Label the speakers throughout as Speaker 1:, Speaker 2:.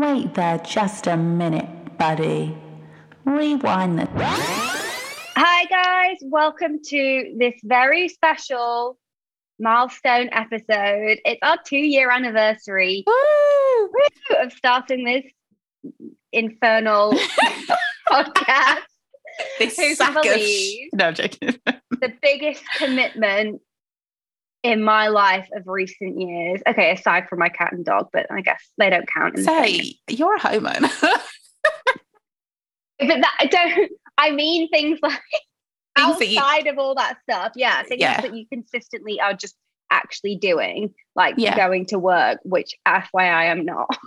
Speaker 1: Wait there just a minute, buddy. Rewind the.
Speaker 2: Hi, guys. Welcome to this very special milestone episode. It's our two year anniversary
Speaker 1: Woo!
Speaker 2: of starting this infernal podcast.
Speaker 3: This
Speaker 2: Who can
Speaker 3: sack of sh- No, I'm joking.
Speaker 2: The biggest commitment in my life of recent years. Okay, aside from my cat and dog, but I guess they don't count. In the.
Speaker 3: Say, you're a homeowner.
Speaker 2: But that I don't. I mean things like
Speaker 3: Things that you-
Speaker 2: outside of all that stuff. Yeah, things
Speaker 3: Yeah.
Speaker 2: that you consistently are just actually doing, like
Speaker 3: Yeah.
Speaker 2: going to work, which FYI I'm not.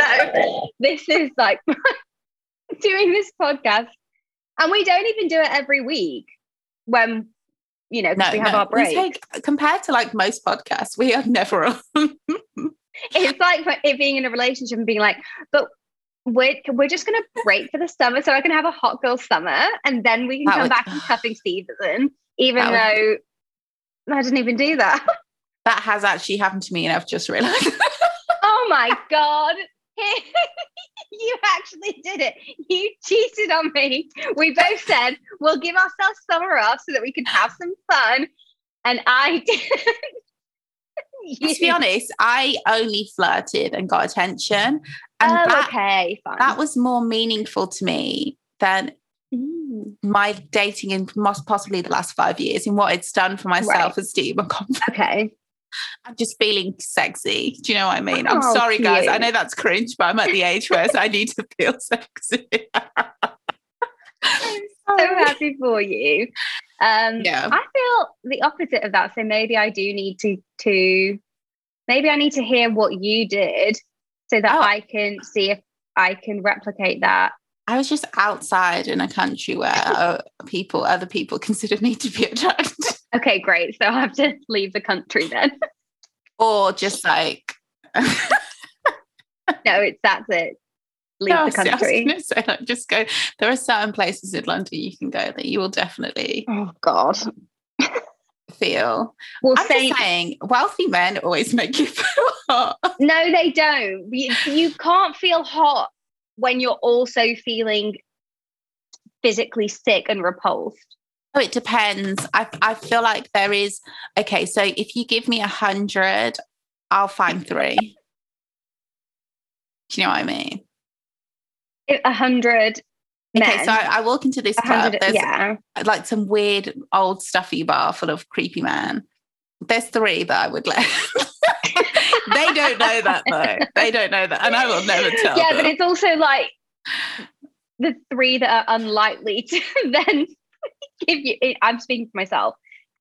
Speaker 2: so this is like doing this podcast, and we don't even do it every week when you know 'cause
Speaker 3: no,
Speaker 2: we have
Speaker 3: no.
Speaker 2: our break.
Speaker 3: Take, compared to like most podcasts, we are never on.
Speaker 2: it's like it being in a relationship and being like, but. We're, we're just going to break for the summer so I can have a hot girl summer and then we can
Speaker 3: That
Speaker 2: come
Speaker 3: would-
Speaker 2: back in cuffing season, even though I didn't even do that.
Speaker 3: that has actually happened to me, and I've just realised.
Speaker 2: oh my God. you actually did it. You cheated on me. We both said we'll give ourselves summer off so that we can have some fun. And I did.
Speaker 3: to be honest, I only flirted and got attention, and
Speaker 2: Oh,
Speaker 3: that,
Speaker 2: okay, fine.
Speaker 3: that was more meaningful to me than
Speaker 2: Mm,
Speaker 3: my dating in most possibly the last five years and what it's done for my
Speaker 2: Right.
Speaker 3: self-esteem and confidence.
Speaker 2: okay.
Speaker 3: I'm just feeling sexy. Do you know what I mean? I'm
Speaker 2: Oh,
Speaker 3: sorry, guys. I know that's cringe, but I'm at the age where I need to feel sexy.
Speaker 2: I'm so happy for you. Um,
Speaker 3: Yeah.
Speaker 2: I feel the opposite of that. So maybe I do need to to maybe I need to hear what you did so that
Speaker 3: Oh.
Speaker 2: I can see if I can replicate that.
Speaker 3: I was just outside in a country where uh, people, other people, considered me to be attractive,
Speaker 2: Okay, great. So I have to leave the country then.
Speaker 3: or just like.
Speaker 2: no, it's that's it. Leave
Speaker 3: No,
Speaker 2: the
Speaker 3: I was
Speaker 2: country.
Speaker 3: say, like, just go. There are certain places in London you can go that you will definitely
Speaker 2: Oh God.
Speaker 3: feel.
Speaker 2: Well,
Speaker 3: I'm
Speaker 2: say
Speaker 3: just saying, wealthy men always make you feel hot.
Speaker 2: no, they don't. You, you can't feel hot when you're also feeling physically sick and repulsed.
Speaker 3: Oh, it depends. I I feel like there is okay. So if you give me a hundred, I'll find three. Do you know what I mean?
Speaker 2: A hundred
Speaker 3: Okay,
Speaker 2: men.
Speaker 3: so I, I walk into this club. There's
Speaker 2: yeah.
Speaker 3: Uh, like some weird old stuffy bar full of creepy man. There's three that I would let. they don't know that though. They don't know that, and I will never tell.
Speaker 2: yeah,
Speaker 3: them.
Speaker 2: but it's also like the three that are unlikely to then give you. I'm speaking for myself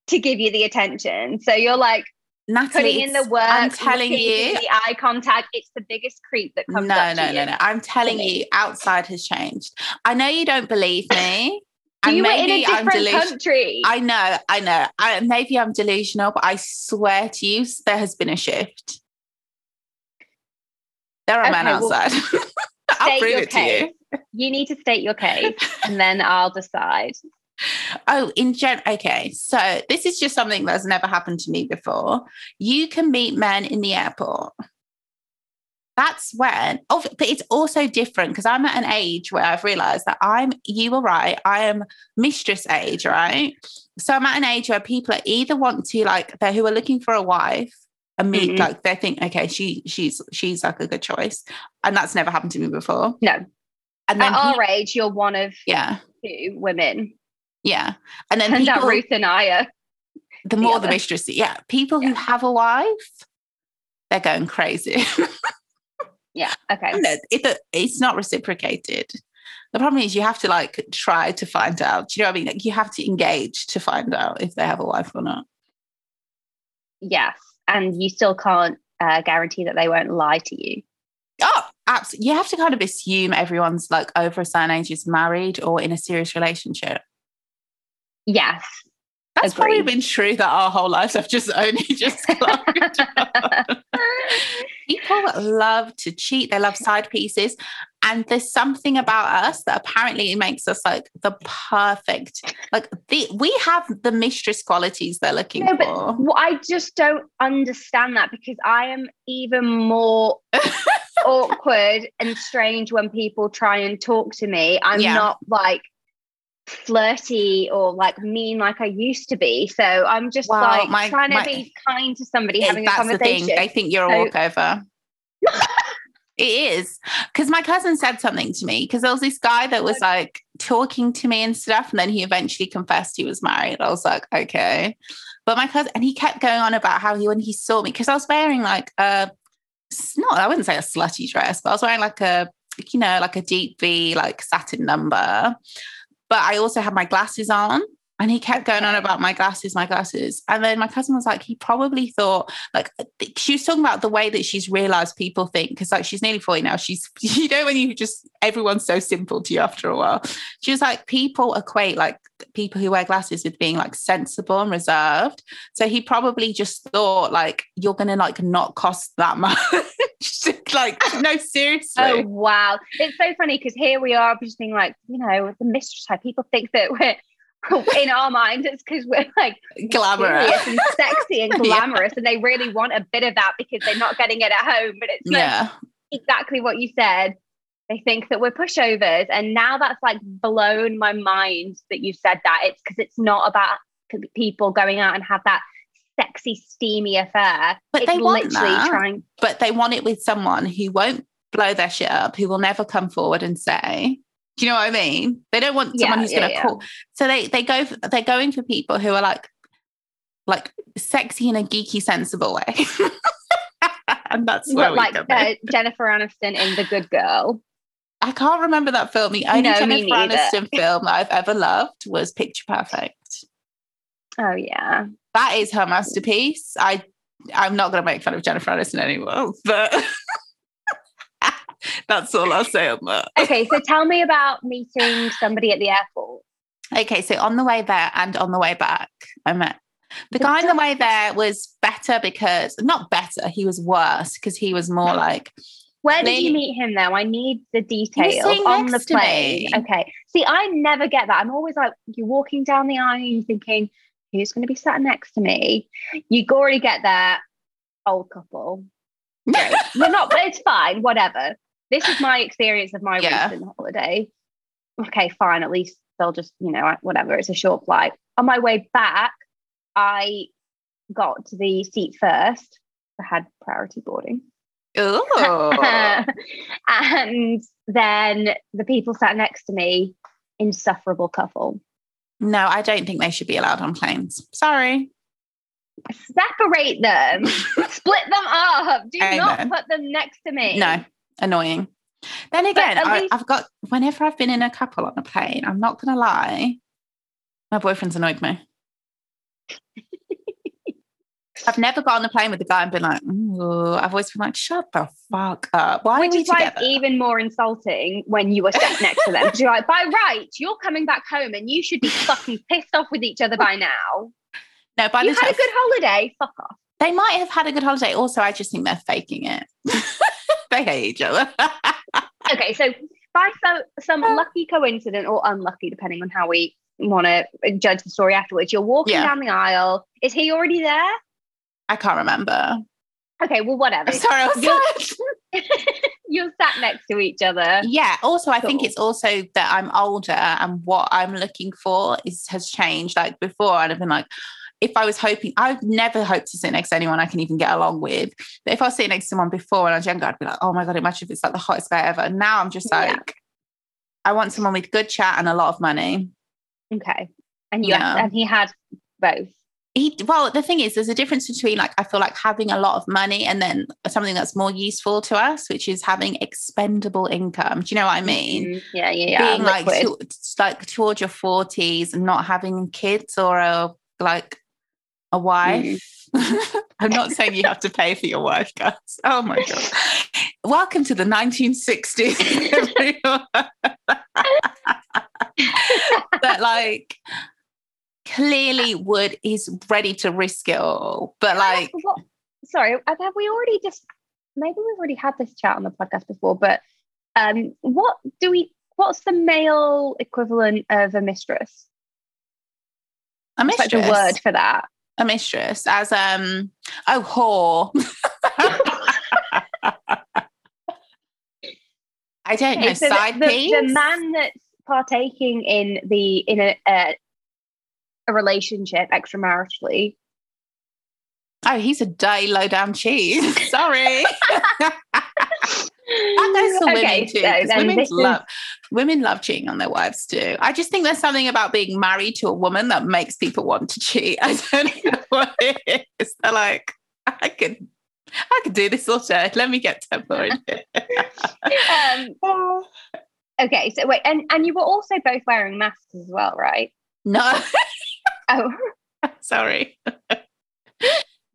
Speaker 2: to give you the attention. So you're like
Speaker 3: Natalie,
Speaker 2: putting in the work.
Speaker 3: I'm telling you,
Speaker 2: the eye contact. It's the biggest creep that comes.
Speaker 3: no,
Speaker 2: up to
Speaker 3: no,
Speaker 2: you.
Speaker 3: no. I'm telling you, outside has changed. I know you don't believe me.
Speaker 2: You
Speaker 3: and
Speaker 2: were in a different
Speaker 3: delusional.
Speaker 2: country.
Speaker 3: I know, I know. I, maybe I'm delusional, but I swear to you, there has been a shift. There are men
Speaker 2: Okay, well,
Speaker 3: outside. I'll prove it to you.
Speaker 2: you need to state your case, and then I'll decide.
Speaker 3: Oh, in gen. Okay, so this is just something that's never happened to me before. You can meet men in the airport. That's when. Oh, but it's also different because I'm at an age where I've realised that I'm. You were right. I am mistress age, right? So I'm at an age where people are either want to like they're who are looking for a wife and meet
Speaker 2: Mhm.
Speaker 3: like they think okay she she's she's like a good choice, and that's never happened to me before.
Speaker 2: No.
Speaker 3: And then
Speaker 2: At our
Speaker 3: peop-
Speaker 2: age, you're one of
Speaker 3: yeah
Speaker 2: two women.
Speaker 3: Yeah, and then people
Speaker 2: out Ruth and I
Speaker 3: the more the
Speaker 2: other.
Speaker 3: mistress yeah. People who have a wife they're going crazy.
Speaker 2: Yeah. Okay.
Speaker 3: No, it, it's not reciprocated. The problem is you have to like try to find out. Do you know what i mean? Like you have to engage to find out if they have a wife or not.
Speaker 2: Yes. And you still can't uh, guarantee that they won't lie to you.
Speaker 3: oh absolutely you have to kind of assume everyone's like over a certain age is married or in a serious relationship
Speaker 2: Yes.
Speaker 3: that's probably been true that our whole lives have just only just climbed up. people love to cheat they love side pieces and there's something about us that apparently makes us like the perfect like the we have the mistress qualities they're looking
Speaker 2: No, but
Speaker 3: for
Speaker 2: Well, I just don't understand that because I am even more awkward and strange when people try and talk to me. I'm
Speaker 3: Yeah.
Speaker 2: not like flirty or like mean like I used to be. So I'm just like
Speaker 3: my-
Speaker 2: trying to
Speaker 3: my-
Speaker 2: be kind to somebody having a
Speaker 3: that's the thing.
Speaker 2: conversation.
Speaker 3: They think you're a
Speaker 2: So-
Speaker 3: walkover. it is. Because my cousin said something to me because there was this guy that was like talking to me and stuff. And then he eventually confessed he was married. I was like, okay. But my cousin, and he kept going on about how he, when he saw me, because I was wearing like a, not, I wouldn't say a slutty dress, but I was wearing like a, you know, like a deep V, like satin number. But I also had my glasses on. And he kept going on about my glasses, my glasses. And then my cousin was like, he probably thought, like, she was talking about the way that she's realized people think, because like she's nearly 40 now. She's, you know, when you just, everyone's so simple to you after a while. She was like, people equate like people who wear glasses with being like sensible and reserved. So he probably just thought, like, you're going to like not cost that much. like, no, seriously.
Speaker 2: Oh wow. It's so funny because here we are just being like, you know, the mistress type. People think that we're in our minds it's because we're like
Speaker 3: Glamorous.
Speaker 2: and sexy and
Speaker 3: Yeah.
Speaker 2: glamorous and they really want a bit of that because they're not getting it at home. But it's like
Speaker 3: Yeah.
Speaker 2: exactly what you said. They think that we're pushovers. And now that's like blown my mind that you said that. It's because it's not about people going out and have that sexy, steamy affair.
Speaker 3: But
Speaker 2: it's
Speaker 3: they want
Speaker 2: literally
Speaker 3: that.
Speaker 2: trying.
Speaker 3: but they want it with someone who won't blow their shit up, who will never come forward and say, do you know what I mean? They don't want someone
Speaker 2: Yeah,
Speaker 3: who's
Speaker 2: yeah,
Speaker 3: going to
Speaker 2: yeah.
Speaker 3: call. So they they go for, they're going for people who are like like sexy in a geeky, sensible way. and that's where
Speaker 2: like uh. Jennifer Aniston in The Good Girl.
Speaker 3: I can't remember that film. The only
Speaker 2: No,
Speaker 3: Jennifer. Aniston film that I've ever loved was Picture Perfect.
Speaker 2: Oh yeah.
Speaker 3: That is her masterpiece. I I'm not going to make fun of Jennifer Aniston anymore, but that's all I'll say on that.
Speaker 2: Okay, so tell me about meeting somebody at the airport.
Speaker 3: Okay, so on the way there and on the way back, I met the guy on the way there was better because not better, he was worse because he was more like
Speaker 2: Where did you meet him though? I need the details on the plane. Okay. See, I never get that. I'm always like, you're walking down the aisle, you're thinking, who's going to be sat next to me? You already get there, old couple. Great. They're not, but it's fine, whatever. This is my experience of my
Speaker 3: Yeah.
Speaker 2: recent holiday. Okay, fine. At least they'll just, you know, whatever. It's a short flight. On my way back, I got to the seat first. I had priority boarding.
Speaker 3: oh
Speaker 2: and then the people sat next to me, insufferable couple.
Speaker 3: no, I don't think they should be allowed on planes. Sorry.
Speaker 2: Separate them, split them up. Do not put them next to me.
Speaker 3: No, annoying. Then again, I,
Speaker 2: least-
Speaker 3: I've got whenever I've been in a couple on a plane, I'm not gonna lie, my boyfriend's annoyed me. I've never got on a plane with a guy and been like, Ooh, I've always been like, shut the fuck up. Why
Speaker 2: Which
Speaker 3: are we
Speaker 2: is
Speaker 3: together?
Speaker 2: it's even more insulting when you were sat next to them. You're like, by right, you're coming back home and you should be fucking pissed off with each other by now.
Speaker 3: no, by
Speaker 2: You
Speaker 3: the
Speaker 2: had
Speaker 3: time
Speaker 2: a good holiday. Fuck off.
Speaker 3: they might have had a good holiday. Also, I just think they're faking it. they hate each other.
Speaker 2: Okay, so by some some lucky coincidence or unlucky, depending on how we want to judge the story afterwards, you're walking
Speaker 3: Yeah.
Speaker 2: down the aisle. Is he already there?
Speaker 3: I can't remember.
Speaker 2: Okay, well, whatever.
Speaker 3: Sorry, I was
Speaker 2: You're- you're sat next to each other.
Speaker 3: Yeah. Also, I think it's also that I'm older and what I'm looking for is has changed. Like before, I'd have been like, if I was hoping, I've never hoped to sit next to anyone I can even get along with. But if I was sitting next to someone before when I was younger, I'd be like, oh my god, imagine if it's like the hottest guy ever. Now I'm just
Speaker 2: Yeah.
Speaker 3: like, I want someone with good chat and a lot of money.
Speaker 2: Okay, and you
Speaker 3: Yeah.
Speaker 2: and he had both.
Speaker 3: He well, the thing is, there's a difference between like I feel like having a lot of money and then something that's more useful to us, which is having expendable income. Do you know what I mean?
Speaker 2: Mm, yeah, yeah, yeah.
Speaker 3: being like to, like towards your forties and not having kids or a like a wife. I'm not saying you have to pay for your wife, guys. Oh my god! Welcome to the 1960s, everyone. but like, clearly, Wood is ready to risk it all. But like,
Speaker 2: what, sorry, have we already just maybe we've already had this chat on the podcast before, but um, what do we? What's the male equivalent of a mistress?
Speaker 3: a mistress,
Speaker 2: the word for that?
Speaker 3: A mistress, as um, oh whore. I don't know.
Speaker 2: So
Speaker 3: side
Speaker 2: the,
Speaker 3: piece.
Speaker 2: the man that's partaking in the in a a, a relationship extramaritally.
Speaker 3: Oh, he's a day low down cheese. Sorry. That goes for
Speaker 2: Okay,
Speaker 3: women too.
Speaker 2: so
Speaker 3: women
Speaker 2: this is-
Speaker 3: love women love cheating on their wives too. I just think there's something about being married to a woman that makes people want to cheat. I don't know what it is. They're like, I could I could do this all day. Let me get temper in here.
Speaker 2: Um, okay, so wait, and and you were also both wearing masks as well, right?
Speaker 3: No,
Speaker 2: Oh,
Speaker 3: sorry.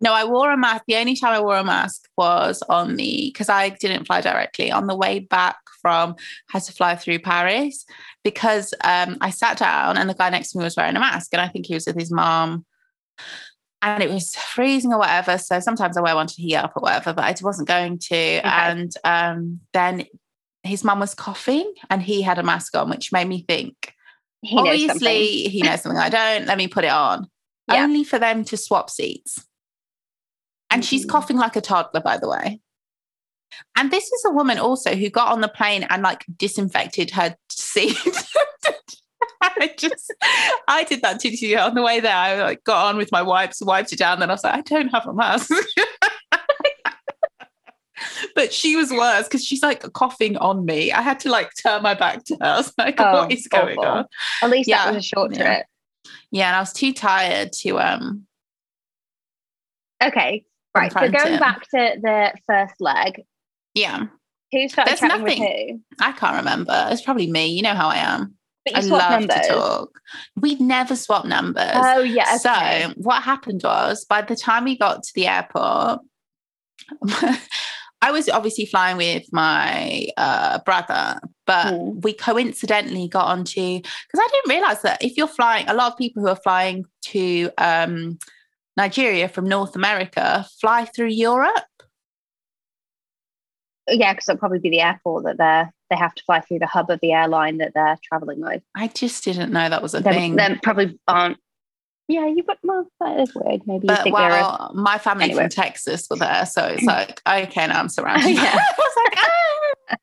Speaker 3: No, I wore a mask. The only time I wore a mask was on the because I didn't fly directly on the way back from had to fly through Paris because um, I sat down and the guy next to me was wearing a mask and I think he was with his mom and it was freezing or whatever. So sometimes I wear one to heat up or whatever, but I wasn't going to. And um, then his mum was coughing and he had a mask on, which made me think
Speaker 2: he knows
Speaker 3: obviously
Speaker 2: something.
Speaker 3: he knows something I don't. Let me put it on.
Speaker 2: Yeah.
Speaker 3: Only for them to swap seats. And she's
Speaker 2: Mhm.
Speaker 3: coughing like a toddler, by the way. And this is a woman also who got on the plane and like disinfected her seat. I just, I did that too. too. On the way there, I like got on with my wipes, wiped it down. Then I was like, I don't have a mask. but she was worse because she's like coughing on me. I had to like turn my back to her. I was like,
Speaker 2: Oh,
Speaker 3: what is going on?
Speaker 2: At least
Speaker 3: Yeah,
Speaker 2: that was a short
Speaker 3: yeah.
Speaker 2: trip.
Speaker 3: Yeah, and I was too tired to um
Speaker 2: Okay, right. So going back to the first leg,
Speaker 3: yeah.
Speaker 2: who started
Speaker 3: There's nothing-
Speaker 2: with who?
Speaker 3: I can't remember. It's probably me. You know how I am.
Speaker 2: But you
Speaker 3: I love
Speaker 2: numbers.
Speaker 3: to talk. We'd never swap numbers.
Speaker 2: Oh yeah. Okay.
Speaker 3: So what happened was by the time we got to the airport, I was obviously flying with my uh, brother, but
Speaker 2: Hmm.
Speaker 3: we coincidentally got onto because I didn't realize that if you're flying, a lot of people who are flying to um, Nigeria from North America fly through Europe.
Speaker 2: yeah, because it'll probably be the airport that they're they have to fly through the hub of the airline that they're traveling with.
Speaker 3: I just didn't know that was a
Speaker 2: Then,
Speaker 3: thing.
Speaker 2: then probably aren't. Yeah, you but well, that is weird. Maybe
Speaker 3: but
Speaker 2: they're. A,
Speaker 3: well, my family
Speaker 2: Anyway.
Speaker 3: from Texas were there, so it's like okay, now I'm surrounded.
Speaker 2: Yeah.
Speaker 3: I was like, ah.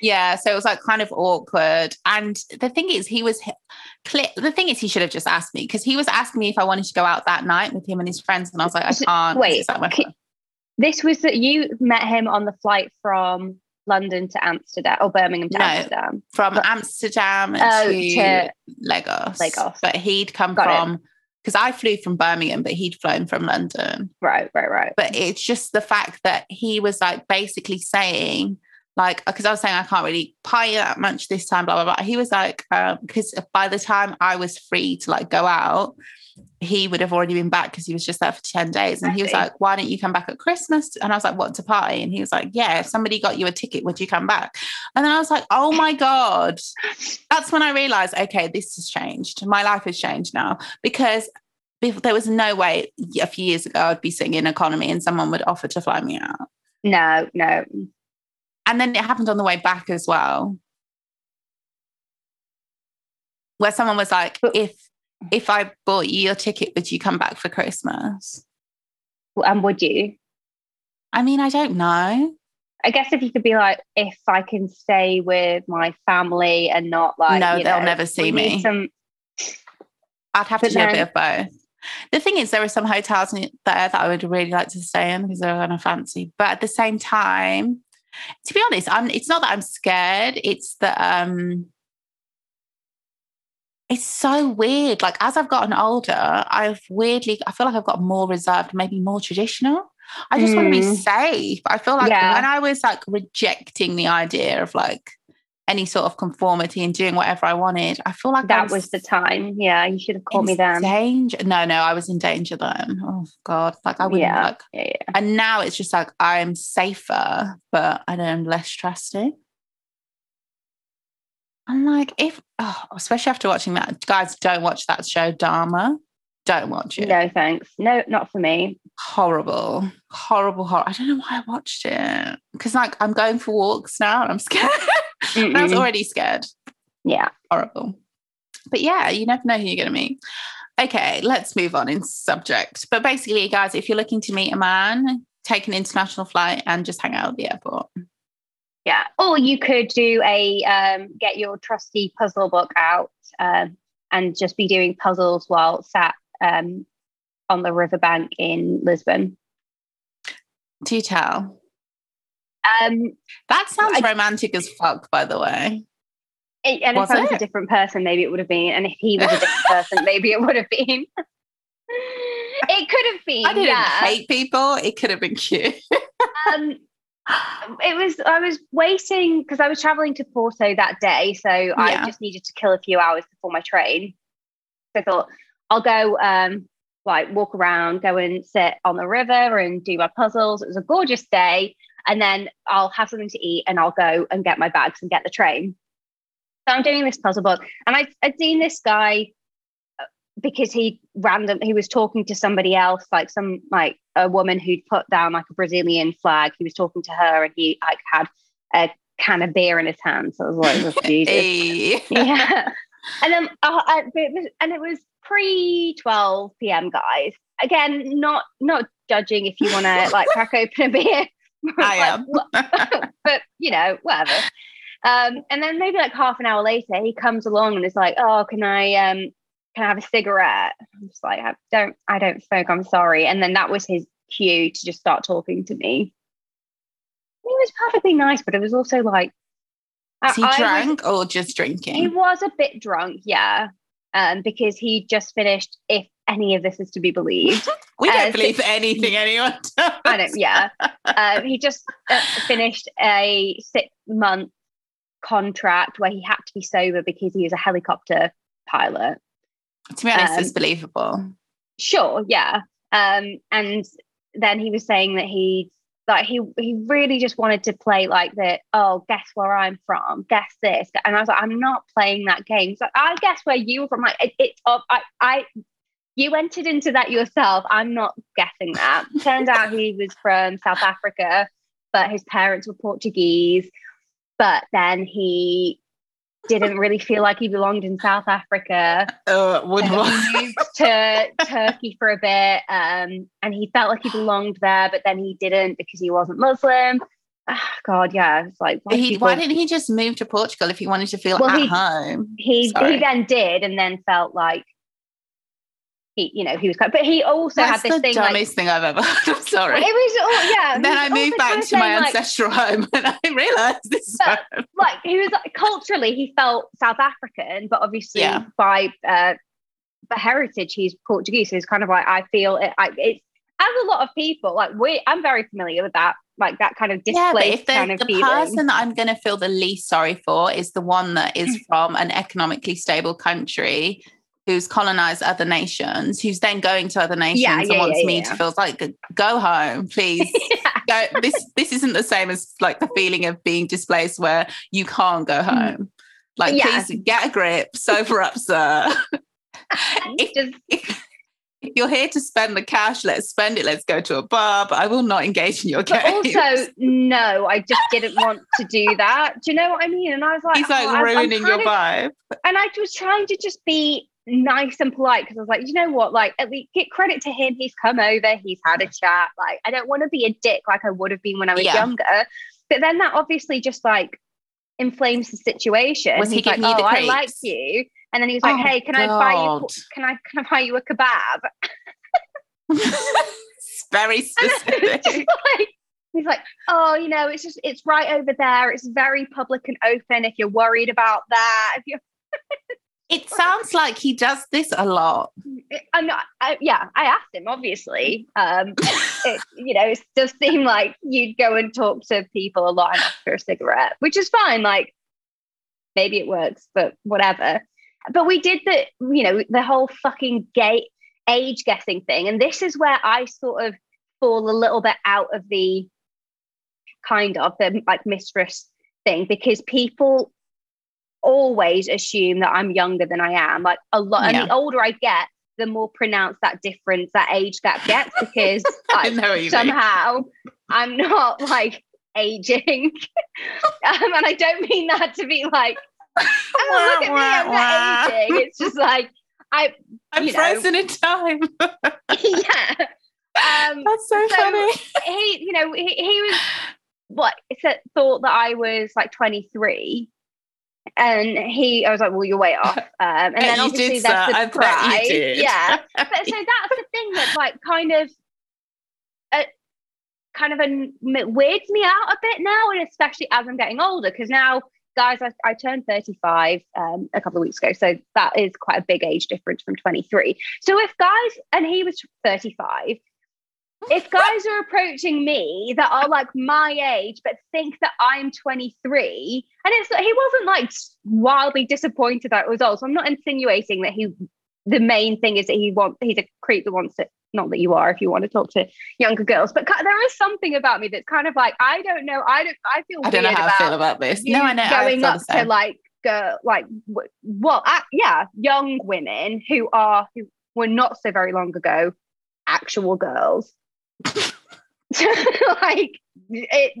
Speaker 3: Yeah, so it was like kind of awkward. And the thing is, he was clear. The thing is, he should have just asked me because he was asking me if I wanted to go out that night with him and his friends, and I was like, I can't.
Speaker 2: wait,
Speaker 3: it's at my
Speaker 2: c- this was that you met him on the flight from London to Amsterdam or Birmingham to
Speaker 3: No.
Speaker 2: Amsterdam.
Speaker 3: from
Speaker 2: but-
Speaker 3: Amsterdam
Speaker 2: Oh,
Speaker 3: to,
Speaker 2: to-
Speaker 3: Lagos.
Speaker 2: Lagos.
Speaker 3: but he'd come
Speaker 2: Got
Speaker 3: from because I flew from Birmingham, but he'd flown from London.
Speaker 2: Right, right, right.
Speaker 3: but it's just the fact that he was like basically saying like because I was saying I can't really party that much this time, blah blah blah. He was like, um, because by the time I was free to like go out, he would have already been back because he was just there for 10 days. And he was like, Why don't you come back at Christmas? And I was like, What to party? And he was like, Yeah, if somebody got you a ticket, would you come back? And then I was like, Oh my God. That's when I realized, okay, this has changed. My life has changed now because there was no way a few years ago I'd be sitting in economy and someone would offer to fly me out.
Speaker 2: no, no.
Speaker 3: And then it happened on the way back as well. Where someone was like,
Speaker 2: But-
Speaker 3: if if I bought you your ticket, would you come back for Christmas?
Speaker 2: And would you?
Speaker 3: I mean, I don't know.
Speaker 2: I guess if you could be like, if I can stay with my family and not like,
Speaker 3: No, they'll
Speaker 2: know,
Speaker 3: never see me.
Speaker 2: Some,
Speaker 3: I'd have to
Speaker 2: But
Speaker 3: do a bit of both. The thing is, there are some hotels in there that I would really like to stay in because they're kind of fancy. But at the same time, to be honest, I'm. It's not that I'm scared. It's that um, it's so weird. Like as I've gotten older, I've weirdly, I feel like I've got more reserved, maybe more traditional. I just want to be
Speaker 2: Mm.
Speaker 3: safe. I feel like
Speaker 2: Yeah.
Speaker 3: when I was like rejecting the idea of like any sort of conformity and doing whatever I wanted, I feel like
Speaker 2: that was the time. Yeah, you should have caught me then.
Speaker 3: Danger? No, no, I was in danger then. Oh God, like I wouldn't
Speaker 2: Yeah.
Speaker 3: like.
Speaker 2: Yeah, yeah.
Speaker 3: And now it's just like I'm safer, but I am less trusting. I'm like, if oh, especially after watching that, guys, don't watch that show, Dahmer. Don't watch it.
Speaker 2: No, thanks. No, not for me.
Speaker 3: Horrible, horrible, horrible. I don't know why I watched it because like I'm going for walks now and I'm scared. and I was already scared.
Speaker 2: Yeah.
Speaker 3: horrible. But yeah, you never know who you're going to meet. Okay, let's move on in subject. But basically, guys, if you're looking to meet a man, take an international flight and just hang out at the airport.
Speaker 2: Yeah. Or you could do a um, get your trusty puzzle book out um, and just be doing puzzles while sat um, on the riverbank in Lisbon.
Speaker 3: Do tell.
Speaker 2: Um,
Speaker 3: That sounds
Speaker 2: I-
Speaker 3: romantic as fuck, by the way.
Speaker 2: it- and
Speaker 3: Was
Speaker 2: if I was a different person, maybe it would have been. And if he was a different person, maybe it would have been. it could have been.
Speaker 3: I didn't
Speaker 2: yeah.
Speaker 3: hate people. It could have been cute.
Speaker 2: um, it was I was waiting because I was traveling to Porto that day, so
Speaker 3: Yeah.
Speaker 2: I just needed to kill a few hours before my train. So I thought I'll go um like walk around, go and sit on the river and do my puzzles. It was a gorgeous day, and then I'll have something to eat and I'll go and get my bags and get the train. So I'm doing this puzzle book, and I I'd seen this guy uh, because he random he was talking to somebody else like some like a woman who'd put down like a brazilian flag he was talking to her and he like had a can of beer in his hand so i was like "Oh, Jesus."
Speaker 3: Hey.
Speaker 2: yeah and then uh, I, it was, and it was pre 12 p.m guys again not not judging if you want to like crack open a beer
Speaker 3: I am.
Speaker 2: but you know whatever um and then maybe like half an hour later he comes along and is like oh can i um can i have a cigarette i'm just like i don't i don't smoke i'm sorry and then that was his cue to just start talking to me he was perfectly nice but it was also like
Speaker 3: Is he
Speaker 2: I was-
Speaker 3: or just drinking?
Speaker 2: he was a bit drunk, yeah, um, because he just finished. If any of this is to be believed,
Speaker 3: We don't
Speaker 2: uh,
Speaker 3: believe anything anyone does.
Speaker 2: I don't. Yeah, um, he just uh, finished a six-month contract where he had to be sober because he was a helicopter pilot.
Speaker 3: To be honest,
Speaker 2: Um,
Speaker 3: it's believable.
Speaker 2: Sure, yeah, um, and then he was saying that he. Like he, he really just wanted to play like the oh guess where I'm from guess this and I was like I'm not playing that game so like I guess where you were from like it, it's I I you entered into that yourself. I'm not guessing that. Turned out he was from South Africa, but his parents were Portuguese. But then he didn't really feel like he belonged in South Africa.
Speaker 3: Uh, would
Speaker 2: So he moved to Turkey for a bit, um, and he felt like he belonged there, but then he didn't because he wasn't Muslim. Ah, God, yeah, it's like why,
Speaker 3: he,
Speaker 2: people-
Speaker 3: why didn't he just move to Portugal if he wanted to feel
Speaker 2: Well,
Speaker 3: at
Speaker 2: he-
Speaker 3: home?
Speaker 2: he
Speaker 3: Sorry.
Speaker 2: he then did, and then felt like he, you know, he was. But he also
Speaker 3: That's
Speaker 2: had this thing like
Speaker 3: dumbest thing I've ever heard. I'm sorry.
Speaker 2: It was all yeah.
Speaker 3: Then I moved back to my
Speaker 2: like,
Speaker 3: ancestral home and I realised this is
Speaker 2: But- Like he was like, culturally, he felt South African, but obviously
Speaker 3: Yeah.
Speaker 2: by uh, by heritage, he's Portuguese. So it's kind of like I feel it. I, it's as a lot of people like we. I'm very familiar with that, like that kind of
Speaker 3: Yeah,
Speaker 2: displaced
Speaker 3: if the,
Speaker 2: kind of
Speaker 3: the
Speaker 2: feeling.
Speaker 3: person that I'm going to feel the least sorry for is the one that
Speaker 2: Mm.
Speaker 3: from an economically stable country who's colonized other nations, who's then going to other nations
Speaker 2: Yeah,
Speaker 3: and
Speaker 2: yeah,
Speaker 3: wants
Speaker 2: yeah,
Speaker 3: me to feel like, go home, please. Go, this this isn't the same as like the feeling of being displaced where you can't go home. Like,
Speaker 2: Mm.
Speaker 3: Please get a grip, sober up, sir.
Speaker 2: It's just
Speaker 3: if, if you're here to spend the cash, let's spend it. Let's go to a bar. But I will not engage in your
Speaker 2: but
Speaker 3: games.
Speaker 2: also no, I just didn't want to do that. Do you know what I mean? And I was like,
Speaker 3: He's like
Speaker 2: oh,
Speaker 3: ruining your
Speaker 2: of-
Speaker 3: vibe.
Speaker 2: and I was trying to just be nice and polite because I was like, you know what? Like, at least get credit to him. He's come over, he's had a chat. Like, I don't want to be a dick like I would have been when I was
Speaker 3: Yeah.
Speaker 2: younger. But then that obviously just like inflames the situation.
Speaker 3: Was he
Speaker 2: he's like, oh,
Speaker 3: the
Speaker 2: I like you. And then he was like,
Speaker 3: Oh,
Speaker 2: hey, can I buy you? Can I can I buy you a kebab?
Speaker 3: It's very specific.
Speaker 2: like he's like, oh, you know, it's just it's right over there. It's very public and open. If you're worried about that, if you're
Speaker 3: It sounds like he does this a lot.
Speaker 2: I'm not, I, yeah, I asked him, obviously. Um, it, you know, it does seem like you'd go and talk to people a lot for a cigarette, which is fine. Like, maybe it works, but whatever. But we did the, you know, the whole fucking gay age guessing thing. And this is where I sort of fall a little bit out of the kind of the like mistress thing because people always assume that I'm younger than I am. Like a lot, and the older I get, the more pronounced that difference, that age gap gets because like,
Speaker 3: know what you mean.
Speaker 2: somehow I'm not like aging. um, and I don't mean that to be like, oh, look at me, I'm not aging. It's just like, I,
Speaker 3: I'm
Speaker 2: know.
Speaker 3: frozen in time.
Speaker 2: yeah. Um,
Speaker 3: That's so,
Speaker 2: So-
Speaker 3: funny.
Speaker 2: he, you know, he, he was what thought that I was like 23. And he, I was like, well, you're way off. Um, and
Speaker 3: Bet
Speaker 2: then
Speaker 3: you
Speaker 2: obviously
Speaker 3: did,
Speaker 2: there's
Speaker 3: sir.
Speaker 2: the
Speaker 3: I bet you did.
Speaker 2: Yeah. But so that's the thing that like kind of, uh, kind of an, weirds me out a bit now. And especially as I'm getting older, because now guys, I, I turned 35 um, a couple of weeks ago. So that is quite a big age difference from 23. So if guys, and he was 35, if guys are approaching me that are like my age but think that I'm 23, and it's he wasn't like wildly disappointed that it was old. So I'm not insinuating that he the main thing is that he wants he's a creep that wants it. not that you are if you want to talk to younger girls, but there is something about me that's kind of like I don't know. I don't I feel
Speaker 3: I don't know how
Speaker 2: about
Speaker 3: I feel about this. No, I know.
Speaker 2: Going
Speaker 3: feel
Speaker 2: up to like go like well uh, yeah young women who are who were not so very long ago actual girls like it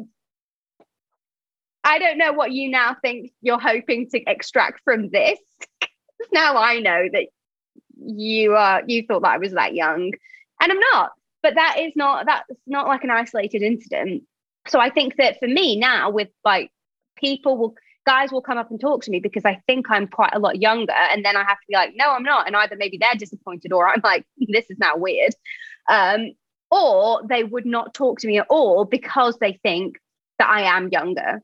Speaker 2: i don't know what you now think you're hoping to extract from this now i know that you are you thought that i was that young and i'm not but that is not that's not like an isolated incident so i think that for me now with like people will guys will come up and talk to me because I think I'm quite a lot younger. And then I have to be like, no, I'm not. And either maybe they're disappointed or I'm like, this is now weird. Um, or they would not talk to me at all because they think that I am younger.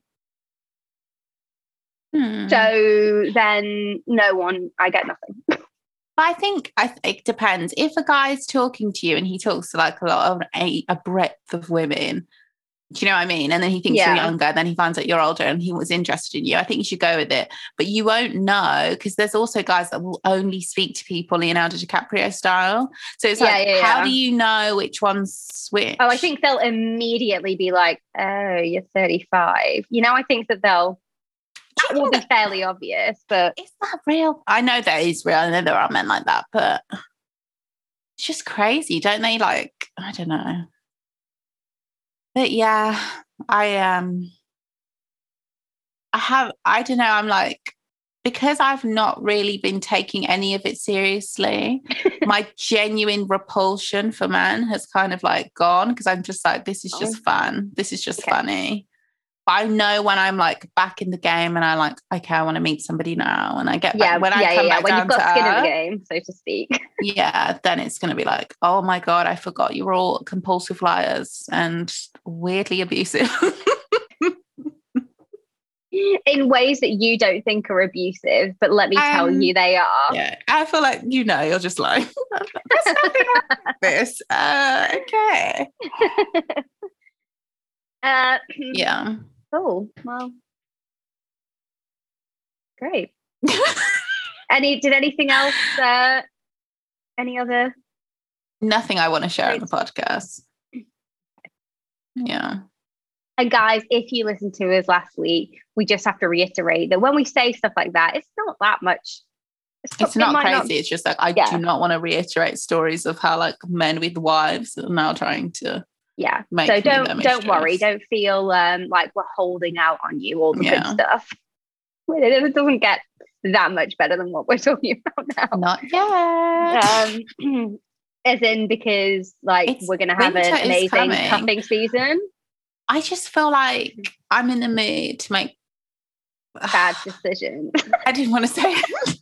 Speaker 3: Hmm.
Speaker 2: So then no one, I get nothing.
Speaker 3: But I think I th- it depends. If a guy's talking to you and he talks to like a lot of a, a breadth of women, do you know what I mean? And then he thinks you're
Speaker 2: Yeah.
Speaker 3: younger, then he finds out you're older and he was interested in you. I think you should go with it. But you won't know because there's also guys that will only speak to people Leonardo DiCaprio style. So it's
Speaker 2: Yeah,
Speaker 3: like,
Speaker 2: yeah,
Speaker 3: how do you know which one's which?
Speaker 2: Oh, I think they'll immediately be like, oh, you're 35. You know, I think that they'll, that will be fairly obvious, but
Speaker 3: is that real? I know that is real. I know there are men like that, but it's just crazy, don't they? Like, I don't know. But yeah, I um I have I don't know, I'm like because I've not really been taking any of it seriously, my genuine repulsion for men has kind of like gone because I'm just like, this is just fun. This is just
Speaker 2: Okay.
Speaker 3: funny. I know when I'm like back in the game and I like, okay, I want to meet somebody now. And I get
Speaker 2: yeah,
Speaker 3: back, when I
Speaker 2: yeah,
Speaker 3: come
Speaker 2: yeah,
Speaker 3: back
Speaker 2: When you've got skin in the game, so to speak.
Speaker 3: yeah, then it's going to be like, oh my God, I forgot you were all compulsive liars and weirdly abusive.
Speaker 2: in ways that you don't think are abusive, but let me tell
Speaker 3: Um,
Speaker 2: you they are.
Speaker 3: yeah, I feel like, you know, you're just like, there's nothing wrong with this. Uh, okay.
Speaker 2: Uh,
Speaker 3: Yeah.
Speaker 2: Cool. Well, great. Any? Did anything else? Uh, any other?
Speaker 3: Nothing I want to share on the podcast. Yeah.
Speaker 2: And guys, if you listened to us last week, we just have to reiterate that when we say stuff like that, it's not that much.
Speaker 3: It's
Speaker 2: it
Speaker 3: not crazy. It's just like, I
Speaker 2: Yeah.
Speaker 3: do not want to reiterate stories of how like men with wives are now trying to.
Speaker 2: Yeah. so don't don't worry. Don't feel um, like we're holding out on you all the
Speaker 3: Yeah.
Speaker 2: good stuff. It doesn't get that much better than what we're talking about now.
Speaker 3: Not yet.
Speaker 2: um, as in because like
Speaker 3: It's-
Speaker 2: we're gonna have an amazing cuffing season.
Speaker 3: I just feel like I'm in the mood to make
Speaker 2: Bad decision.
Speaker 3: I didn't want to say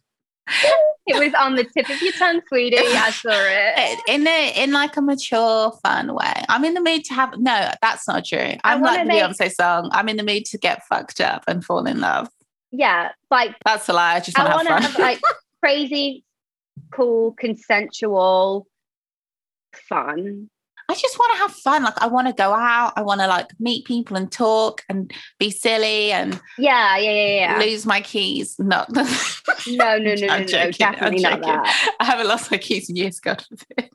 Speaker 3: it.
Speaker 2: was on the tip of your tongue, sweetie. I saw it.
Speaker 3: in a in like a mature, fun way. I'm in the mood to have no, that's not true. I'm like the
Speaker 2: make-
Speaker 3: Beyonce song. I'm in the mood to get fucked up and fall in love.
Speaker 2: Yeah, like
Speaker 3: That's a lie. I just want
Speaker 2: I
Speaker 3: to
Speaker 2: want to
Speaker 3: have
Speaker 2: have like crazy, cool, consensual fun.
Speaker 3: I just want to have fun. Like I want to go out. I want to like meet people and talk and be silly and
Speaker 2: Yeah, yeah, yeah, yeah.
Speaker 3: lose my keys.
Speaker 2: No, no, no, no,
Speaker 3: I'm
Speaker 2: no,
Speaker 3: joking,
Speaker 2: definitely not that.
Speaker 3: I haven't lost my keys in years, God forbid.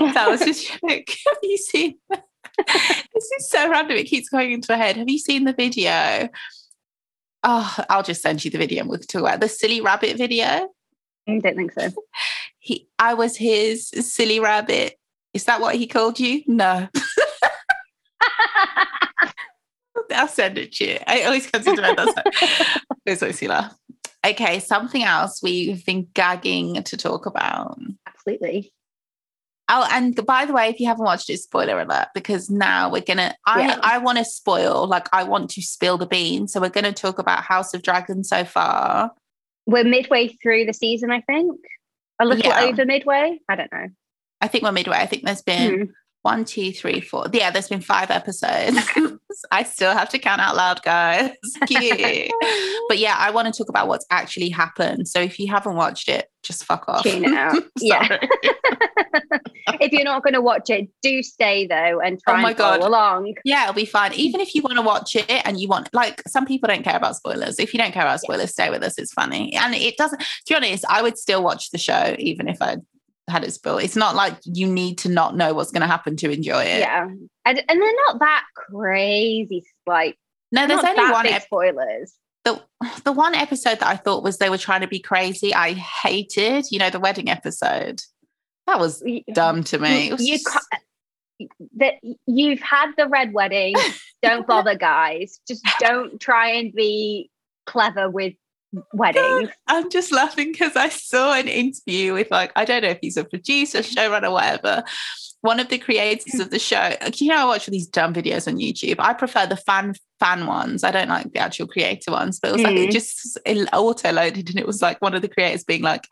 Speaker 3: that was just joke. Have you seen? this is so random. It keeps going into my head. Have you seen the video? Oh, I'll just send you the video and we can talk about it. the silly rabbit video.
Speaker 2: I don't think so.
Speaker 3: He, I was his silly rabbit. Is that what he called you? No, I'll send it to you. I always consider it. That's always laugh. Okay, something else we've been gagging to talk about.
Speaker 2: Absolutely.
Speaker 3: Oh, and by the way, if you haven't watched it, spoiler alert, because now we're gonna I
Speaker 2: Yeah.
Speaker 3: I want to spoil, like I want to spill the beans. So we're gonna talk about House of Dragons so far.
Speaker 2: We're midway through the season, I think. A little
Speaker 3: Yeah.
Speaker 2: over midway. I don't know.
Speaker 3: I think we're midway. I think there's been
Speaker 2: Hmm.
Speaker 3: one, two, three, four. Yeah, there's been five episodes. I still have to count out loud, guys. Cute. but yeah, I want to talk about what's actually happened. So if you haven't watched it, just fuck off.
Speaker 2: Tune it out. yeah. If you're not going to watch it, do stay though and try
Speaker 3: Oh my
Speaker 2: and follow
Speaker 3: God.
Speaker 2: along.
Speaker 3: Yeah, it'll be fine. Even if you want to watch it and you want, like, some people don't care about spoilers. If you don't care about spoilers, stay with us. It's funny. And it doesn't, to be honest, I would still watch the show even if I had it spoiled. It's not like you need to not know what's going to happen to enjoy it.
Speaker 2: Yeah. And, and they're not that crazy. Like,
Speaker 3: No, there's only one ep-
Speaker 2: spoilers.
Speaker 3: the the one episode that I thought was they were trying to be crazy. I hated, you know, the wedding episode. That was dumb to me.
Speaker 2: You
Speaker 3: just-
Speaker 2: ca- that you've had the red wedding. Don't bother, guys. Just don't try and be clever with weddings.
Speaker 3: I'm just laughing because I saw an interview with like I don't know if he's a producer, showrunner, whatever. One of the creators of the show. You know, I watch all these dumb videos on YouTube. I prefer the fan fan ones. I don't like the actual creator ones. But it was like it
Speaker 2: Mm.
Speaker 3: just auto loaded, and it was like one of the creators being like,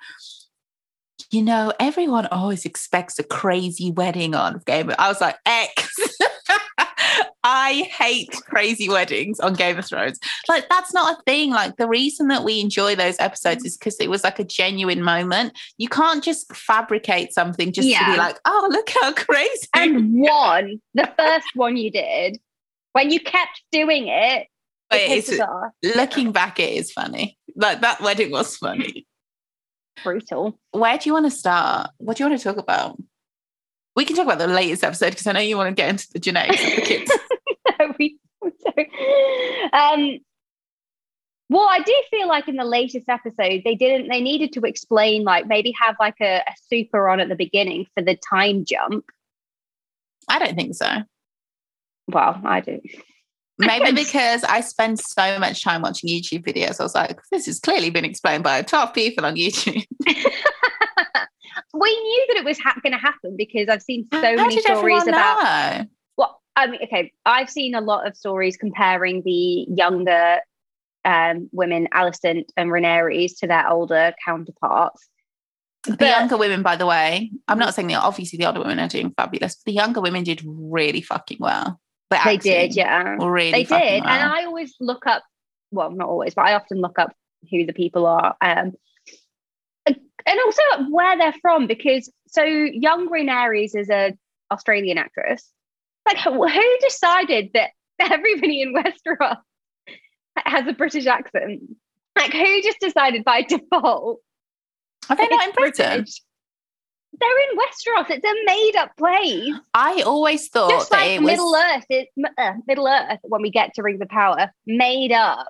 Speaker 3: you know, everyone always expects a crazy wedding on Game. of-" I was like, X. I hate crazy weddings on Game of Thrones. Like that's not a thing. Like the reason that we enjoy those episodes is because it was like a genuine moment. You can't just fabricate something just to be like, oh, look how crazy.
Speaker 2: And one, the first one you did, when you kept doing it,
Speaker 3: But
Speaker 2: it
Speaker 3: looking back, it is funny. Like that wedding was funny.
Speaker 2: Brutal.
Speaker 3: Where do you want to start? What do you want to talk about? We can talk about the latest episode because I know you want to get into the genetics of the kids.
Speaker 2: we, so, um, well, I do feel like in the latest episode, they didn't, they needed to explain, like maybe have like a, a super on at the beginning for the time jump.
Speaker 3: I don't think so.
Speaker 2: Well, I do.
Speaker 3: Maybe because I spend so much time watching YouTube videos, I was like, this has clearly been explained by 12 people on YouTube.
Speaker 2: we knew that it was ha- going to happen because I've seen so
Speaker 3: How
Speaker 2: many stories about
Speaker 3: know?
Speaker 2: well i mean okay i've seen a lot of stories comparing the younger um, women Alicent and Rhaenyra to their older counterparts
Speaker 3: The
Speaker 2: But-
Speaker 3: younger women, by the way, I'm not saying that obviously the older women are doing fabulous, but the younger women did really fucking well. The
Speaker 2: they did yeah
Speaker 3: Really
Speaker 2: they did
Speaker 3: well.
Speaker 2: and i always look up well not always but i often look up who the people are um and also where they're from because so young green aries is a australian actress like who decided that everybody in westeros has a british accent like who just decided by default
Speaker 3: Are they not in Britain?
Speaker 2: British? they're in westeros it's a made-up place
Speaker 3: I always thought
Speaker 2: just
Speaker 3: that
Speaker 2: like
Speaker 3: it was,
Speaker 2: Middle Earth, it, uh, Middle Earth, when we get to Rings of Power, made up.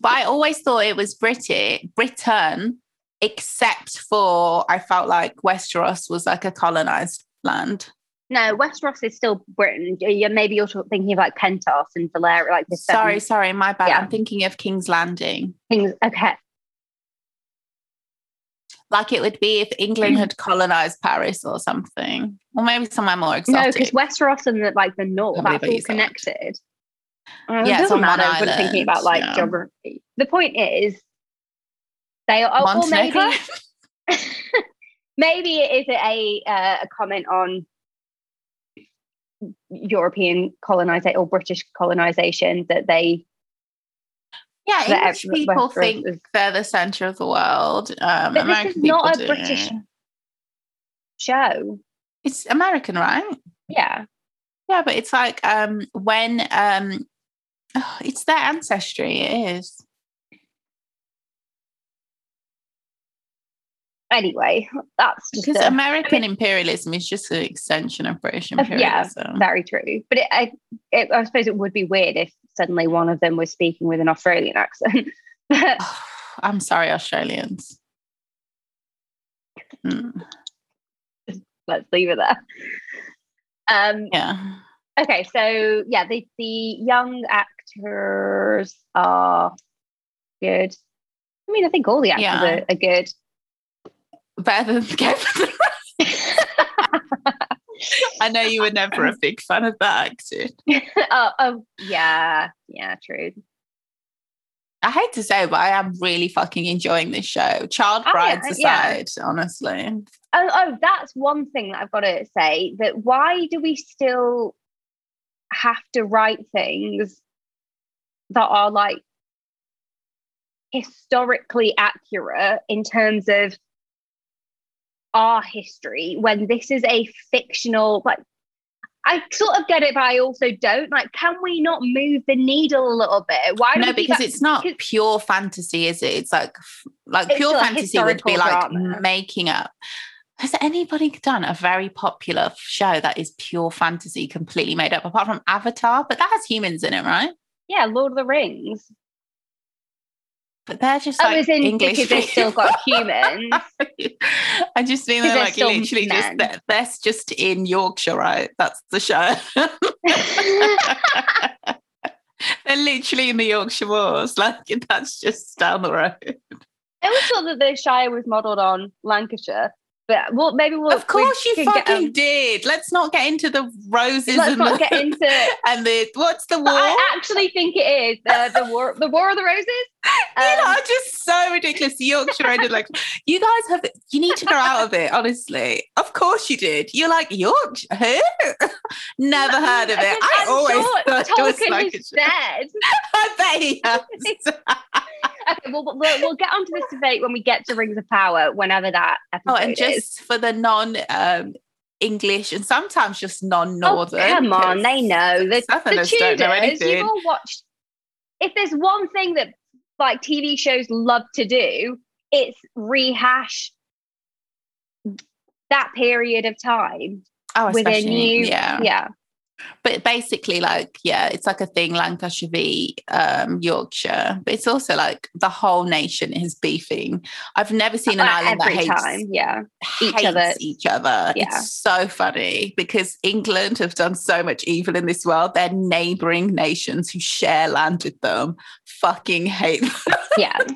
Speaker 3: but I always thought it was British, Britain, except for I felt like Westeros was like a colonized land.
Speaker 2: No, Westeros is still Britain. Yeah, maybe you're thinking of like Pentos and Valyria, like the
Speaker 3: Sorry,
Speaker 2: seven
Speaker 3: sorry, my bad.
Speaker 2: Yeah.
Speaker 3: I'm thinking of King's Landing.
Speaker 2: things. Okay,
Speaker 3: Like it would be if England had colonized Paris or something, or maybe somewhere more exotic.
Speaker 2: no, because Westeros and the, like the north,
Speaker 3: Can't
Speaker 2: that's all connected. Uh,
Speaker 3: Yeah,
Speaker 2: it
Speaker 3: it's
Speaker 2: doesn't matter when thinking about like
Speaker 3: yeah.
Speaker 2: geography. The point is, they are, or maybe maybe it is a uh, a comment on European colonization or British colonization that they
Speaker 3: yeah,
Speaker 2: that
Speaker 3: English people think they're the center of the world. Um,
Speaker 2: But this is not a British- show.
Speaker 3: It's American, right?
Speaker 2: Yeah,
Speaker 3: Yeah, but it's like um when um oh, it's their ancestry, it is.
Speaker 2: Anyway, that's just
Speaker 3: Because
Speaker 2: a-
Speaker 3: American imperialism is just an extension of British
Speaker 2: Uh, yeah.
Speaker 3: imperialism.
Speaker 2: very true. But it, I, it, I suppose it would be weird if suddenly one of them was speaking with an Australian accent.
Speaker 3: I'm sorry, Australians. Mm,
Speaker 2: Let's leave it there. Um,
Speaker 3: yeah.
Speaker 2: okay, so yeah, the the young actors are good. I mean, I think all the actors
Speaker 3: Yeah.
Speaker 2: are, are good.
Speaker 3: Better than Thrones. I know you were never a big fan of that accent.
Speaker 2: oh, oh, yeah, yeah, true.
Speaker 3: I hate to say, but I am really fucking enjoying this show. Child
Speaker 2: Oh, yeah,
Speaker 3: brides
Speaker 2: yeah.
Speaker 3: aside, honestly.
Speaker 2: Oh, oh, that's one thing that I've got to say. That why do we still have to write things that are like historically accurate in terms of our history when this is a fictional like I sort of get it, but I also don't. Like, can we not move the needle a little bit? Why
Speaker 3: No, because it's not pure fantasy, is it? It's like like
Speaker 2: It's
Speaker 3: pure fantasy would be like
Speaker 2: drama.
Speaker 3: making up. Has anybody done a very popular show that is pure fantasy, completely made up, apart from Avatar? But that has humans in it, right?
Speaker 2: yeah, Lord of the Rings.
Speaker 3: But they're just like
Speaker 2: as in
Speaker 3: English.
Speaker 2: because they've still got humans.
Speaker 3: I just
Speaker 2: Because
Speaker 3: they're
Speaker 2: they're
Speaker 3: like
Speaker 2: still
Speaker 3: literally just
Speaker 2: men.
Speaker 3: that- that's just in Yorkshire, right? That's the show. they're literally in the Yorkshire Wars. Like that's just down the road.
Speaker 2: I always thought that the Shire was modelled on Lancashire, but well, maybe we'll.
Speaker 3: of course you
Speaker 2: can get,
Speaker 3: fucking
Speaker 2: um,
Speaker 3: did. Let's not get into the roses
Speaker 2: Let's
Speaker 3: and,
Speaker 2: not
Speaker 3: the,
Speaker 2: get into.
Speaker 3: and the what's the war?
Speaker 2: I actually think it is uh, the war. The War of the Roses.
Speaker 3: You know,
Speaker 2: Um,
Speaker 3: just so ridiculous. The Yorkshire ended like you guys have. You need to grow out of it. Honestly, of course you did. You're like Yorkshire. Who? Never heard of it. I always
Speaker 2: sure
Speaker 3: thought it was
Speaker 2: Tolkien
Speaker 3: like.
Speaker 2: has said.
Speaker 3: I bet he has.
Speaker 2: Okay, well, we'll, we'll get onto this debate when we get to Rings of Power, whenever that episode
Speaker 3: Oh, and
Speaker 2: is.
Speaker 3: just for the non um, English and sometimes just non
Speaker 2: Oh,
Speaker 3: Northern.
Speaker 2: come on, they know. The, the Tudors, you've all watched. If there's one thing that like TV shows love to do, it's rehash that period of time
Speaker 3: oh,
Speaker 2: with a new.
Speaker 3: yeah.
Speaker 2: yeah.
Speaker 3: But basically, like, yeah, it's like a thing, Lancashire v um, Yorkshire. But it's also like the whole nation is beefing. I've never seen an
Speaker 2: Uh,
Speaker 3: island that hates
Speaker 2: time, yeah. each
Speaker 3: hates
Speaker 2: other.
Speaker 3: each other.
Speaker 2: Yeah.
Speaker 3: It's so funny because England have done so much evil in this world. Their neighboring nations who share land with them fucking hate them.
Speaker 2: Yeah.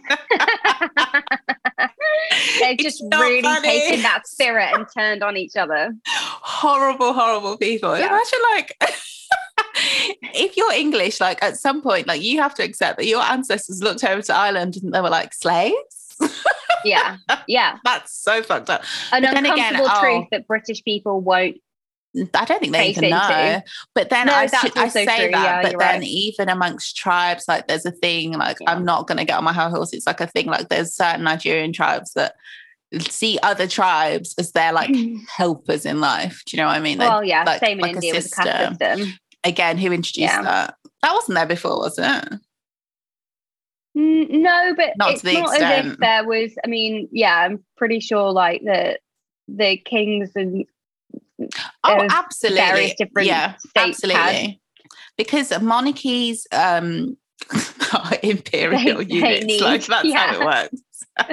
Speaker 2: They've just really
Speaker 3: funny.
Speaker 2: taken that spirit and turned on each other.
Speaker 3: horrible, horrible people.
Speaker 2: Yeah.
Speaker 3: Imagine like if you're English, like at some point, like you have to accept that your ancestors looked over to Ireland and they were like slaves.
Speaker 2: Yeah. Yeah.
Speaker 3: That's so fucked up.
Speaker 2: An
Speaker 3: But then again,
Speaker 2: uncomfortable
Speaker 3: oh.
Speaker 2: truth that British people won't.
Speaker 3: I don't think they even know.
Speaker 2: into.
Speaker 3: But then
Speaker 2: No,
Speaker 3: I, should, I say
Speaker 2: true.
Speaker 3: that,
Speaker 2: Yeah,
Speaker 3: but then
Speaker 2: right.
Speaker 3: even amongst tribes, like there's a thing like
Speaker 2: Yeah.
Speaker 3: I'm not going to get on my high horse. It's like a thing like there's certain Nigerian tribes that see other tribes as their like helpers in life. Do you know what I mean? They're
Speaker 2: well, yeah.
Speaker 3: like-
Speaker 2: same in
Speaker 3: like a
Speaker 2: India with the caste
Speaker 3: system. again who introduced
Speaker 2: Yeah.
Speaker 3: that that wasn't there before was it
Speaker 2: No, but
Speaker 3: Not to
Speaker 2: it's
Speaker 3: the
Speaker 2: not as if
Speaker 3: extent.
Speaker 2: there was. I mean, yeah, I'm pretty sure like the the kings and
Speaker 3: oh absolutely
Speaker 2: various different
Speaker 3: yeah
Speaker 2: states had-
Speaker 3: absolutely because monarchies um are imperial
Speaker 2: They- they
Speaker 3: units
Speaker 2: need-
Speaker 3: like that's
Speaker 2: yeah.
Speaker 3: how it works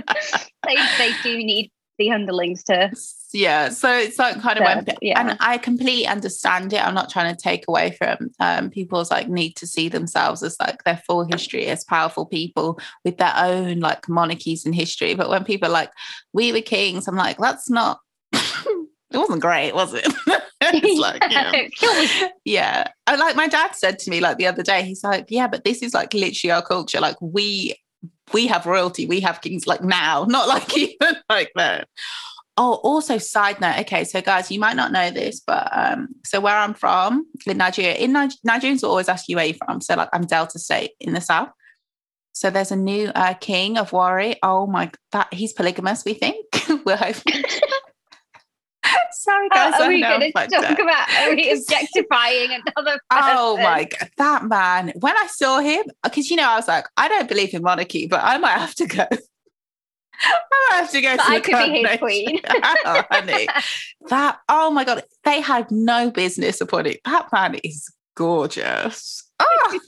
Speaker 2: they they do need the underlings to.
Speaker 3: yeah so it's like kind of
Speaker 2: yeah.
Speaker 3: and i completely understand it i'm not trying to take away from um, people's like need to see themselves as like their full history as powerful people with their own like monarchies and history but when people are like we were kings i'm like that's not it wasn't great was it it's like yeah. Yeah and like my dad said to me like the other day he's like yeah but this is like literally our culture like we we have royalty we have kings like now not like even like that oh also side note okay so guys you might not know this but um so where i'm from in nigeria in Niger- nigerians will always ask you where you're from so like i'm delta state in the south so there's a new uh, king of Warri. Oh my, that he's polygamous. We think we're hoping. Sorry, uh, guys.
Speaker 2: Oh, are
Speaker 3: I
Speaker 2: we going to talk about are we objectifying another?
Speaker 3: Oh my god, that man! When I saw him, because you know, I was like, I don't believe in monarchy, but I might have to go. I might have to go
Speaker 2: But
Speaker 3: to
Speaker 2: I could be his queen.
Speaker 3: oh, honey, that oh my god, they had no business upon it. That man is gorgeous. Oh,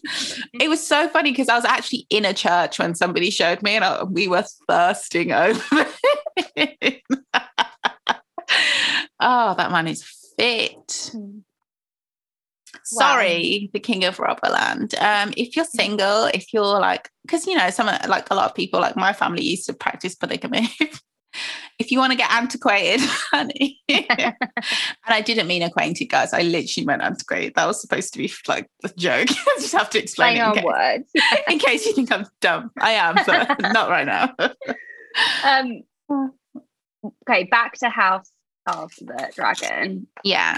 Speaker 3: it was so funny because I was actually in a church when somebody showed me, and I, we were thirsting over. Oh, that man is fit. Sorry, the king of Rubberland. Um, if you're single, if you're like, because you know, some like a lot of people, like my family used to practice polygamy. if you want to get antiquated, honey. and I didn't mean acquainted, guys. I literally meant antiquated. That was supposed to be like a joke. I just have to explain
Speaker 2: Hang
Speaker 3: it in case,
Speaker 2: words.
Speaker 3: in case you think I'm dumb. I am, but not right now.
Speaker 2: Um, okay, back to House of the Dragon.
Speaker 3: yeah.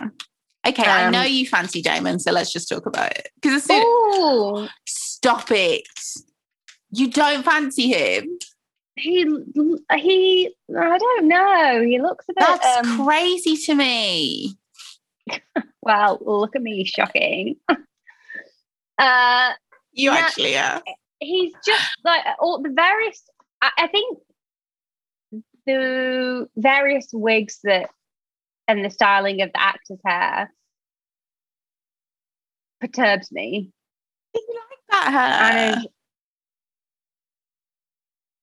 Speaker 3: Okay, I
Speaker 2: Um,
Speaker 3: know you fancy Daemon, so let's just talk about it. Because soon
Speaker 2: Oh,
Speaker 3: stop it. You don't fancy him.
Speaker 2: he he. I don't know. He looks a bit.
Speaker 3: That's
Speaker 2: um,
Speaker 3: crazy to me.
Speaker 2: well, look at me, shocking. uh,
Speaker 3: You actually are.
Speaker 2: he's just like all the various. I, I think the various wigs that and the styling of the actor's hair perturbs me.
Speaker 3: You like that hair?
Speaker 2: And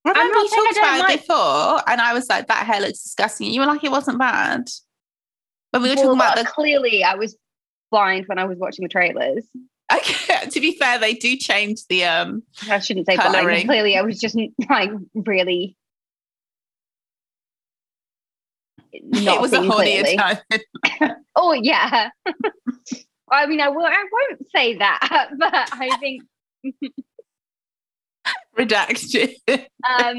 Speaker 3: Remember
Speaker 2: not
Speaker 3: we talked about it
Speaker 2: like-
Speaker 3: before, and I was like, "That hair looks disgusting." You were like, "It wasn't bad." But we were
Speaker 2: well,
Speaker 3: talking about the.
Speaker 2: clearly, I was blind when I was watching the trailers.
Speaker 3: Okay, to be fair, they do change the um.
Speaker 2: I shouldn't say blind.
Speaker 3: Colouring.
Speaker 2: but Clearly, I was just like really. Not
Speaker 3: it was a
Speaker 2: clearly.
Speaker 3: time.
Speaker 2: Oh yeah. I mean, I will. I won't say that, but I think
Speaker 3: Redacted.
Speaker 2: um,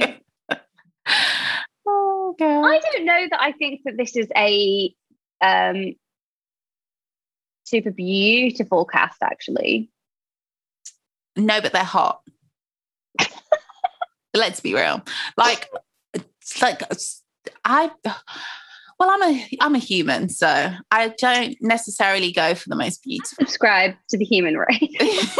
Speaker 3: oh god.
Speaker 2: I don't know that I think that this is a um, super beautiful cast. Actually,
Speaker 3: No, but they're hot. Let's be real. Like, it's like I. Well, I'm a I'm a human, so I don't necessarily go for the most beautiful.
Speaker 2: subscribe to the human race.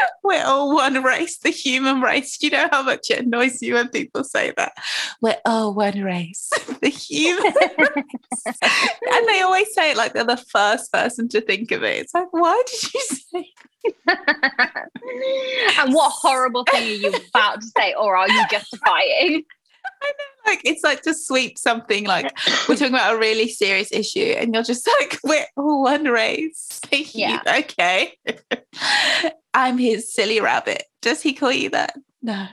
Speaker 3: We're all one race, the human race. Do you know how much it annoys you when people say that? We're all one race, the human race. and they always say it like they're the first person to think of it. It's like, why did you say
Speaker 2: and what horrible thing are you about to say, or are you justifying?
Speaker 3: Like it's like to sweep something like we're talking about a really serious issue and you're just like we're all one race.
Speaker 2: Yeah.
Speaker 3: okay. I'm his silly rabbit. Does he call you that? No.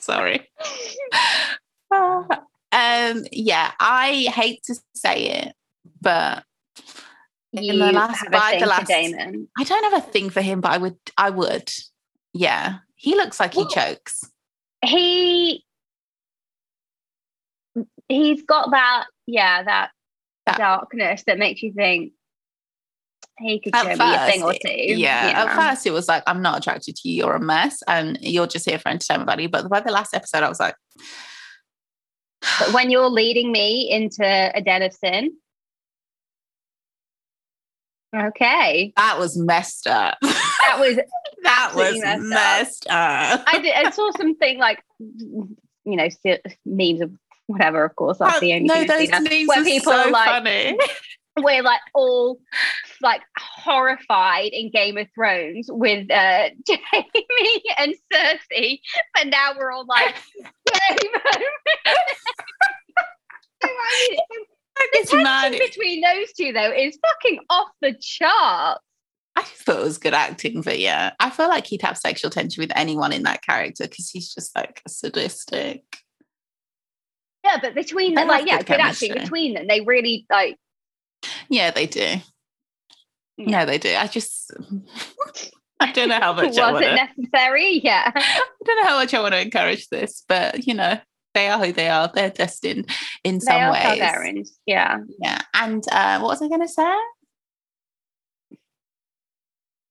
Speaker 3: Sorry. Um yeah i hate to say it but In
Speaker 2: You
Speaker 3: the last-
Speaker 2: have
Speaker 3: by the last-
Speaker 2: Daemon.
Speaker 3: i don't have a thing for him but i would i would. Yeah. He looks like he chokes
Speaker 2: He he's got that, yeah, that,
Speaker 3: That-
Speaker 2: darkness that makes you think he could
Speaker 3: At
Speaker 2: show me a thing or
Speaker 3: first,
Speaker 2: two.
Speaker 3: Yeah, at first it was like, I'm not attracted to you, you're a mess, and you're just here for entertainment value. But by the last episode, I was like,
Speaker 2: But when you're leading me into a den of sin, okay,
Speaker 3: that was messed up.
Speaker 2: that was.
Speaker 3: that was
Speaker 2: messed up.
Speaker 3: up.
Speaker 2: I did. I saw something like, you know, memes of whatever. Of course, that's the only
Speaker 3: no,
Speaker 2: thing
Speaker 3: those memes
Speaker 2: where
Speaker 3: are
Speaker 2: people
Speaker 3: so
Speaker 2: are like,
Speaker 3: funny.
Speaker 2: we're like all like horrified in Game of Thrones with uh, Jaime and Cersei, but now we're all like. So, I the
Speaker 3: mad.
Speaker 2: tension between those two though is fucking off the chart.
Speaker 3: I just thought it was good acting, but yeah, I feel like he'd have sexual tension with anyone in that character because he's just like sadistic.
Speaker 2: Yeah, but between them, like yeah,
Speaker 3: good
Speaker 2: good acting between them, they really like.
Speaker 3: Yeah, they do.
Speaker 2: Yeah.
Speaker 3: Yeah, they do. I just, I don't know how much
Speaker 2: Was
Speaker 3: I want
Speaker 2: it necessary? Yeah.
Speaker 3: I don't know how much I want to encourage this, but you know, they are who they are. They're destined in
Speaker 2: They
Speaker 3: some
Speaker 2: are
Speaker 3: ways.
Speaker 2: Targaryens. Yeah.
Speaker 3: Yeah. And uh, what was I going to say?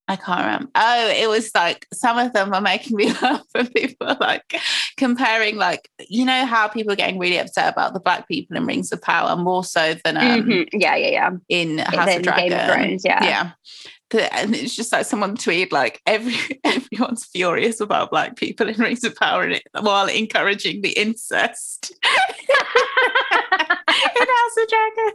Speaker 3: I can't remember. Oh, it was like some of them are making me laugh and people like comparing, like, you know, how people are getting really upset about the black people in Rings of Power more so than um,
Speaker 2: Mhm. Yeah, yeah, yeah.
Speaker 3: in House of Dragon.
Speaker 2: Game of Thrones, yeah.
Speaker 3: Yeah. And it's just like someone tweeted like every everyone's furious about black people in Rings of Power and it, while encouraging the incest in House of Dragon.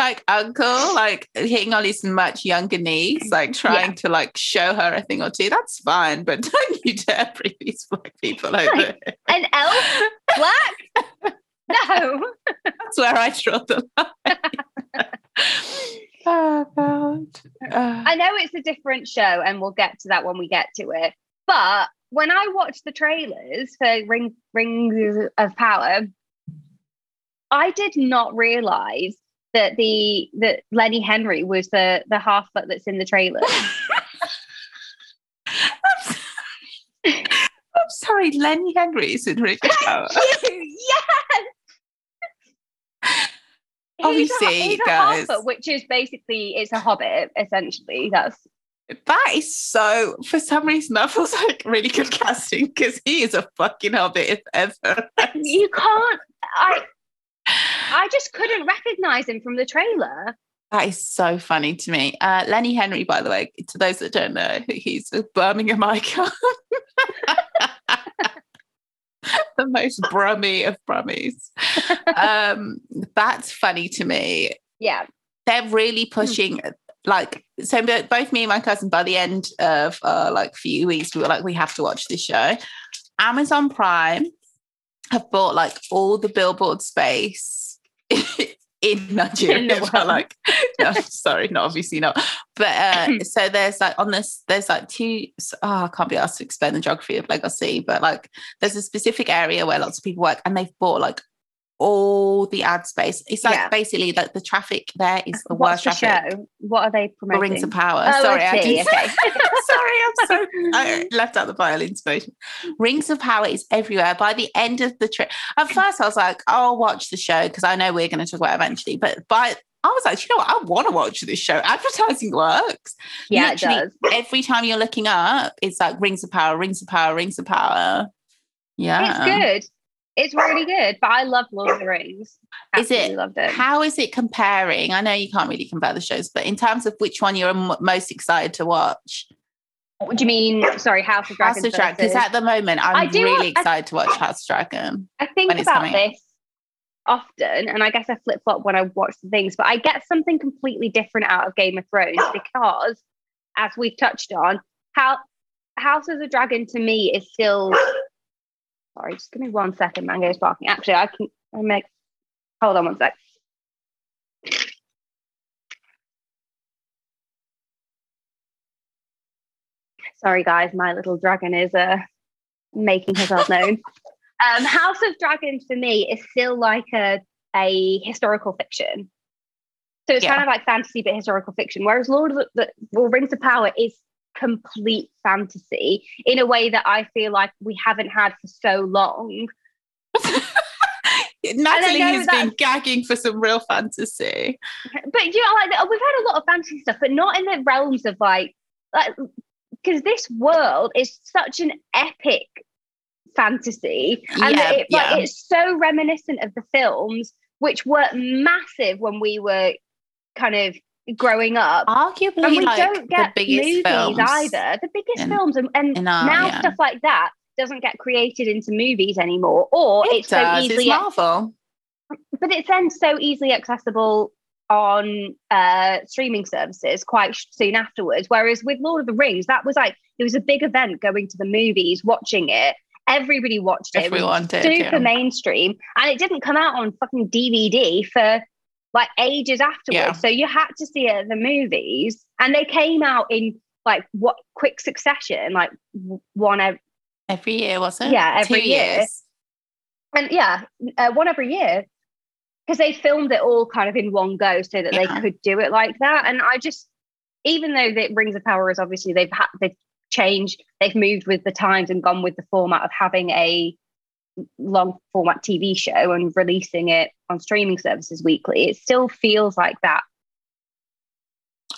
Speaker 3: Like uncle, like hitting on his much younger niece, like trying to like show her a thing or two. That's fine, but don't you dare bring these black people over.
Speaker 2: An elf? Black? No.
Speaker 3: That's where I draw the line. oh God. Uh,
Speaker 2: I know it's a different show and we'll get to that when we get to it. But when I watched the trailers for Ring Rings of Power, I did not realize that the that Lenny Henry was the the Harfoot that's in the trailer.
Speaker 3: I'm sorry, Lenny Henry is in Ring of Power.
Speaker 2: yes.
Speaker 3: Obviously,
Speaker 2: he's a, he's
Speaker 3: guys.
Speaker 2: Which is basically it's a hobbit. Essentially, that's
Speaker 3: That is so. For some reason, that feels like really good casting because he is a fucking hobbit if ever.
Speaker 2: you can't. I I just couldn't recognize him from the trailer.
Speaker 3: That is so funny to me. Uh, Lenny Henry, by the way, to those that don't know, he's a Birmingham icon. the most brummy of brummies. Um, that's funny to me.
Speaker 2: Yeah,
Speaker 3: They're really pushing, like, so both me and my cousin, by the end of uh, like few weeks, we were like, we have to watch this show. Amazon Prime have bought like all the billboard space in Nigeria.
Speaker 2: In
Speaker 3: but, like, no, sorry, not obviously not. But uh, so there's like on this, there's like two. Oh, I can't be asked to explain the geography of Legacy, but like there's a specific area where lots of people work, and they've bought like all the ad space. It's like
Speaker 2: Yeah.
Speaker 3: basically like the traffic there is the
Speaker 2: what's
Speaker 3: worst
Speaker 2: the
Speaker 3: traffic.
Speaker 2: show? What are they promoting?
Speaker 3: Rings of Power.
Speaker 2: Oh,
Speaker 3: Sorry,
Speaker 2: I see.
Speaker 3: didn't-
Speaker 2: Okay.
Speaker 3: Sorry, I'm so I left out the violin space. Rings of Power is everywhere. By the end of the trip, at first I was like, I'll watch the show because I know we're going to talk about it eventually. But by I was like, you know what? I want to watch this show. Advertising works.
Speaker 2: yeah,
Speaker 3: Literally,
Speaker 2: it does.
Speaker 3: Every time you're looking up, it's like Rings of Power, Rings of Power, Rings of Power. Yeah.
Speaker 2: It's good. It's really good. But I love Lord of the Rings.
Speaker 3: Is it-
Speaker 2: loved it.
Speaker 3: How is it comparing? I know you can't really compare the shows, but in terms of which one you're m- most excited to watch,
Speaker 2: What do you mean? Sorry, House of Dragons.
Speaker 3: House of Dragon. Because at the moment, I'm
Speaker 2: I do-
Speaker 3: really
Speaker 2: I-
Speaker 3: excited to watch House of Dragon.
Speaker 2: I think about this often, and I guess I flip flop when I watch the things, but I get something completely different out of Game of Thrones because, as we've touched on, how House of the Dragon to me is still. Sorry, just give me one second. Mango's barking. Actually, I can. I make. Hold on one sec. Sorry, guys. My little dragon is uh, making herself known. Um, House of Dragons for me is still like a, a historical fiction. So it's
Speaker 3: Yeah.
Speaker 2: kind of like fantasy but historical fiction. Whereas Lord of the, the well, Rings of Power is complete fantasy in a way that I feel like we haven't had for so long.
Speaker 3: Natalie has been gagging for some real fantasy.
Speaker 2: But you know, like we've had a lot of fantasy stuff, but not in the realms of like like because this world is such an epic fantasy, and
Speaker 3: Yeah,
Speaker 2: it, like
Speaker 3: yeah.
Speaker 2: it's so reminiscent of the films, which were massive when we were kind of growing up.
Speaker 3: Arguably,
Speaker 2: and we
Speaker 3: like
Speaker 2: don't get
Speaker 3: the biggest
Speaker 2: movies
Speaker 3: films.
Speaker 2: either. The biggest
Speaker 3: in-
Speaker 2: films, and, and
Speaker 3: our-
Speaker 2: now
Speaker 3: yeah.
Speaker 2: stuff like that doesn't get created into movies anymore, or
Speaker 3: It
Speaker 2: it's so
Speaker 3: does.
Speaker 2: easily
Speaker 3: It's Marvel.
Speaker 2: but it's then so easily accessible on uh streaming services quite soon afterwards whereas with lord of the rings that was like it was a big event going to the movies watching it everybody watched it,
Speaker 3: Everyone
Speaker 2: it was
Speaker 3: did,
Speaker 2: super
Speaker 3: yeah.
Speaker 2: mainstream and it didn't come out on fucking dvd for like ages afterwards
Speaker 3: Yeah.
Speaker 2: so you had to see it at the movies and they came out in like what quick succession like one ev-
Speaker 3: Every year, was it?
Speaker 2: Yeah, every
Speaker 3: Two
Speaker 2: year.
Speaker 3: years.
Speaker 2: and yeah, uh, one every year because they filmed it all kind of in one go so that
Speaker 3: Yeah.
Speaker 2: they could do it like that. And I just, even though the Rings of Power is obviously they've had they've changed, they've moved with the times and gone with the format of having a long format TV show and releasing it on streaming services weekly. It still feels like that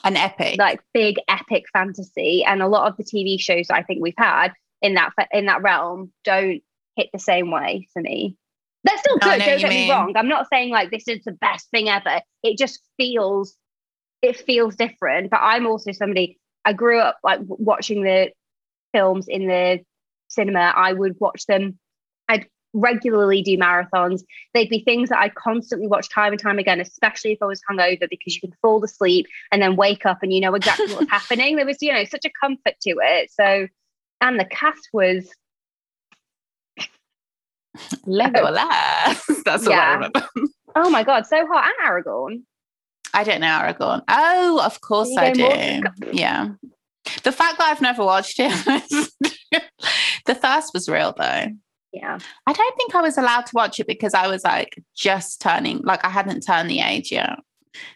Speaker 3: An epic.
Speaker 2: like big epic fantasy and a lot of the tv shows i think we've had in that in that realm don't hit the same way for me they're still good don't get me
Speaker 3: mean.
Speaker 2: wrong i'm not saying like this is the best thing ever it just feels it feels different but i'm also somebody i grew up like watching the films in the cinema i would watch them regularly do marathons they'd be things that i'd constantly watch time and time again especially if i was hungover because you can fall asleep and then wake up and you know exactly what's happening. There was, you know, such a comfort to it. So, and the cast was,
Speaker 3: Legolas. That's all I remember.
Speaker 2: oh my God, so hot. And Aragorn.
Speaker 3: I don't know Aragorn. Oh, of course I do. Yeah. The fact that I've never watched it, the The thirst was real though.
Speaker 2: Yeah.
Speaker 3: I don't think I was allowed to watch it because I was like just turning, like I hadn't turned the age yet.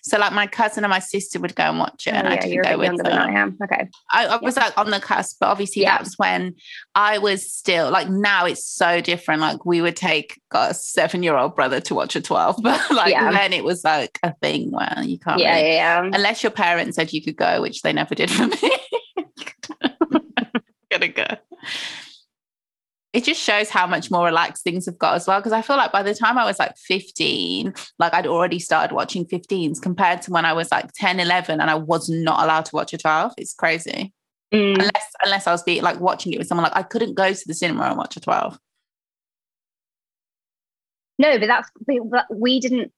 Speaker 3: So like my cousin and my sister would go and watch it,
Speaker 2: Oh,
Speaker 3: and I
Speaker 2: yeah,
Speaker 3: didn't
Speaker 2: you're a
Speaker 3: go with them.
Speaker 2: than I am. Okay.
Speaker 3: I, I was like on the cusp, but obviously
Speaker 2: Yeah.
Speaker 3: that was when I was still like now it's so different. Like we would take got a seven year old brother to watch a 12, but like
Speaker 2: Yeah.
Speaker 3: then it was like a thing where you can't
Speaker 2: Yeah,
Speaker 3: really-
Speaker 2: yeah, yeah.
Speaker 3: unless your parents said you could go, which they never did for me. Gonna go. It just shows how much more relaxed things have got as well. Because I feel like by the time I was like 15, like I'd already started watching 15s compared to when I was like 10, 11, and I was not allowed to watch a 12. It's crazy.
Speaker 2: Mm.
Speaker 3: Unless unless I was be like watching it with someone like I couldn't go to the cinema and watch a 12.
Speaker 2: No, but that's we didn't.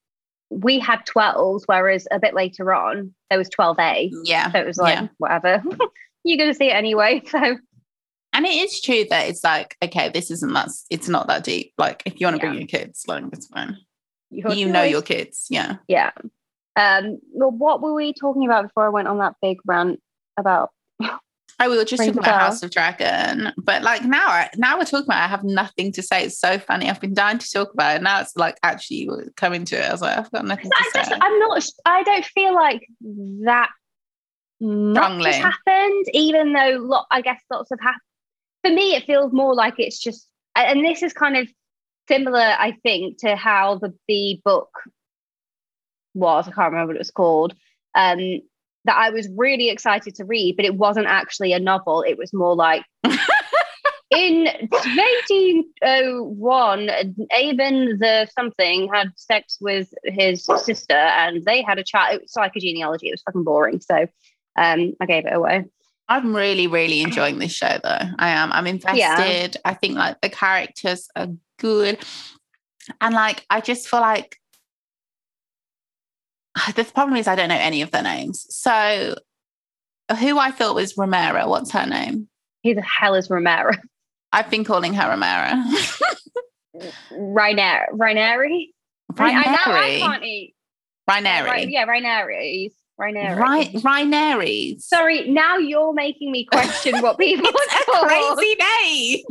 Speaker 2: We had 12s, whereas a bit later on there was 12A.
Speaker 3: Yeah.
Speaker 2: So it was like
Speaker 3: Yeah.
Speaker 2: whatever. You're gonna see it anyway. So
Speaker 3: And it is true that it's like, okay, this isn't that it's not that deep. Like if you want to bring
Speaker 2: Yeah.
Speaker 3: your kids, like it's fine.
Speaker 2: your
Speaker 3: you know your kids. Yeah.
Speaker 2: Yeah. Um. Well, what were we talking about before I went on that big rant about?
Speaker 3: Oh, we were just
Speaker 2: Rings
Speaker 3: talking about. House of Dragon, but like now, I- now we're talking about. It, I have nothing to say. It's so funny. I've been dying to talk about it. Now it's like actually coming to it. I was like, I've got nothing
Speaker 2: I
Speaker 3: to
Speaker 2: just,
Speaker 3: say.
Speaker 2: I'm not. I don't feel like that much has happened, even though lot. I guess lots have happened. For me, it feels more like it's just, and this is kind of similar, I think, to how the the book was. I can't remember what it was called. Um, that I was really excited to read, but it wasn't actually a novel. It was more like in 1801, Aben the something had sex with his sister and they had a child. It was like a genealogy. It was fucking boring. So um, I gave it away.
Speaker 3: I'm really, really enjoying this show though. I am. I'm invested. I think like the characters are good. And like I just feel like the problem is I don't know any of their names. So who I thought was Romero, what's her name?
Speaker 2: Who the hell is Romero?
Speaker 3: I've been calling her Romero.
Speaker 2: Rainer, Raineri? I, I, I
Speaker 3: Raineri.
Speaker 2: can't eat.
Speaker 3: Raineri.
Speaker 2: Right, yeah, Raineri. Raineri.
Speaker 3: Right, Raineri.
Speaker 2: Sorry, now you're making me question what people
Speaker 3: It's a crazy name.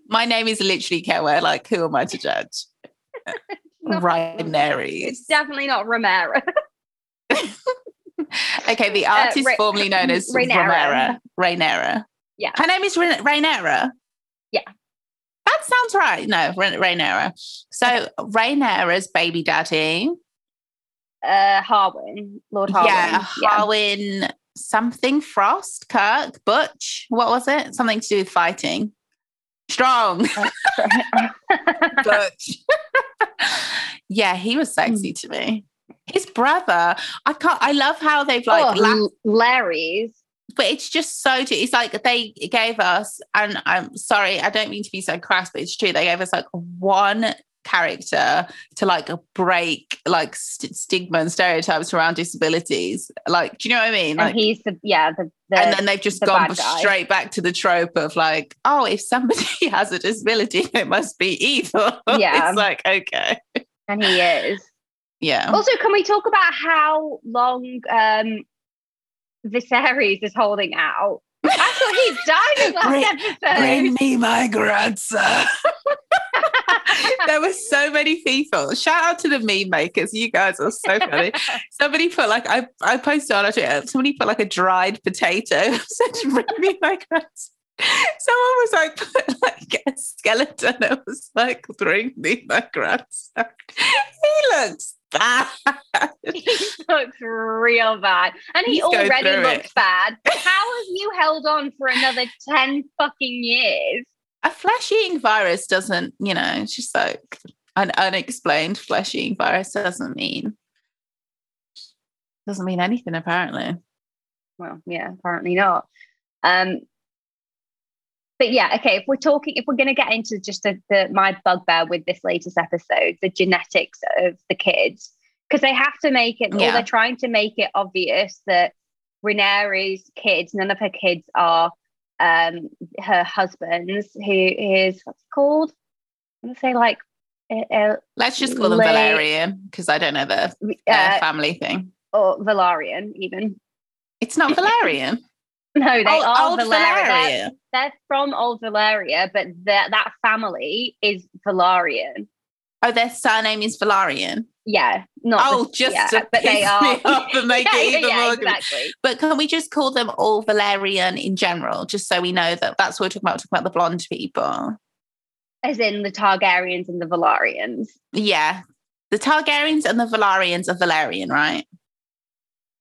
Speaker 3: My name is literally Kewa. Like, who am I to judge? Raineri.
Speaker 2: It's definitely not Romero.
Speaker 3: Okay, the
Speaker 2: Uh,
Speaker 3: artist
Speaker 2: Ra-
Speaker 3: formerly known as
Speaker 2: Rainera.
Speaker 3: Romera. Rainera.
Speaker 2: Yeah.
Speaker 3: Her name is Ra- Rainera.
Speaker 2: Yeah.
Speaker 3: That sounds right. No, Ra- Rainera. So Rainera's baby daddy.
Speaker 2: Uh, Harwin, Lord Harwin.
Speaker 3: Yeah, Harwin something Frost, Kirk, Butch. What was it? Something to do with fighting. Strong. Butch. yeah, he was sexy to me. His brother, I can't. I love how they've like,
Speaker 2: oh,
Speaker 3: la-
Speaker 2: Larry's.
Speaker 3: but it's just so. True. It's like they gave us, and I'm sorry, I don't mean to be so crass, but it's true. They gave us like one character to like break like st- stigma and stereotypes around disabilities. Like, do you know what I mean? Like,
Speaker 2: and he's the yeah the, the
Speaker 3: and then they've just
Speaker 2: the
Speaker 3: gone straight back to the trope of like, oh, if somebody has a disability, it must be evil.
Speaker 2: Yeah.
Speaker 3: it's like okay,
Speaker 2: and he is.
Speaker 3: yeah.
Speaker 2: Also, can we talk about how long um Viserys is holding out? I thought he died in
Speaker 3: Bring-
Speaker 2: last episode.
Speaker 3: me my grandson. there were so many people. Shout out to the meme makers. You guys are so funny. Somebody put like I, I posted on Twitter. Uh, somebody put like a dried potato. Said bring me my grandson. Someone was like put like a skeleton. It was like bring me my grandson. He looks bad.
Speaker 2: he looks real bad. And he
Speaker 3: He's
Speaker 2: already looks
Speaker 3: it.
Speaker 2: bad. How have you held on for another 10 fucking years?
Speaker 3: a flesh eating virus doesn't, you know, it's just like an unexplained flesh eating virus doesn't mean doesn't mean anything apparently.
Speaker 2: Well, yeah, apparently not. Um, but yeah, okay. If we're talking, if we're going to get into just the, the my bugbear with this latest episode, the genetics of the kids, because they have to make it, or
Speaker 3: Yeah.
Speaker 2: they're trying to make it obvious that Rhaenyra's kids, none of her kids are um her husband's, who is what's called? I'm gonna say like uh, uh,
Speaker 3: Let's just call them Valyrian because I don't know the
Speaker 2: uh,
Speaker 3: family thing.
Speaker 2: or Valerian, even.
Speaker 3: It's not Valerian.
Speaker 2: No, they
Speaker 3: Old,
Speaker 2: are
Speaker 3: old
Speaker 2: Valyria. They're, they're from Old Valyria, but that that family is Velaryon.
Speaker 3: Oh, their surname is Velaryon.
Speaker 2: Yeah, not
Speaker 3: Oh,
Speaker 2: the-
Speaker 3: just
Speaker 2: yeah,
Speaker 3: to
Speaker 2: but they are
Speaker 3: and make
Speaker 2: yeah,
Speaker 3: it even
Speaker 2: yeah,
Speaker 3: more
Speaker 2: exactly.
Speaker 3: But can we just call them all Valyrian in general, just so we know that that's what we're talking about? We're talking about the blonde people.
Speaker 2: As in the Targaryens and the Velaryons.
Speaker 3: Yeah. The Targaryens and the Velaryons are Valyrian, right?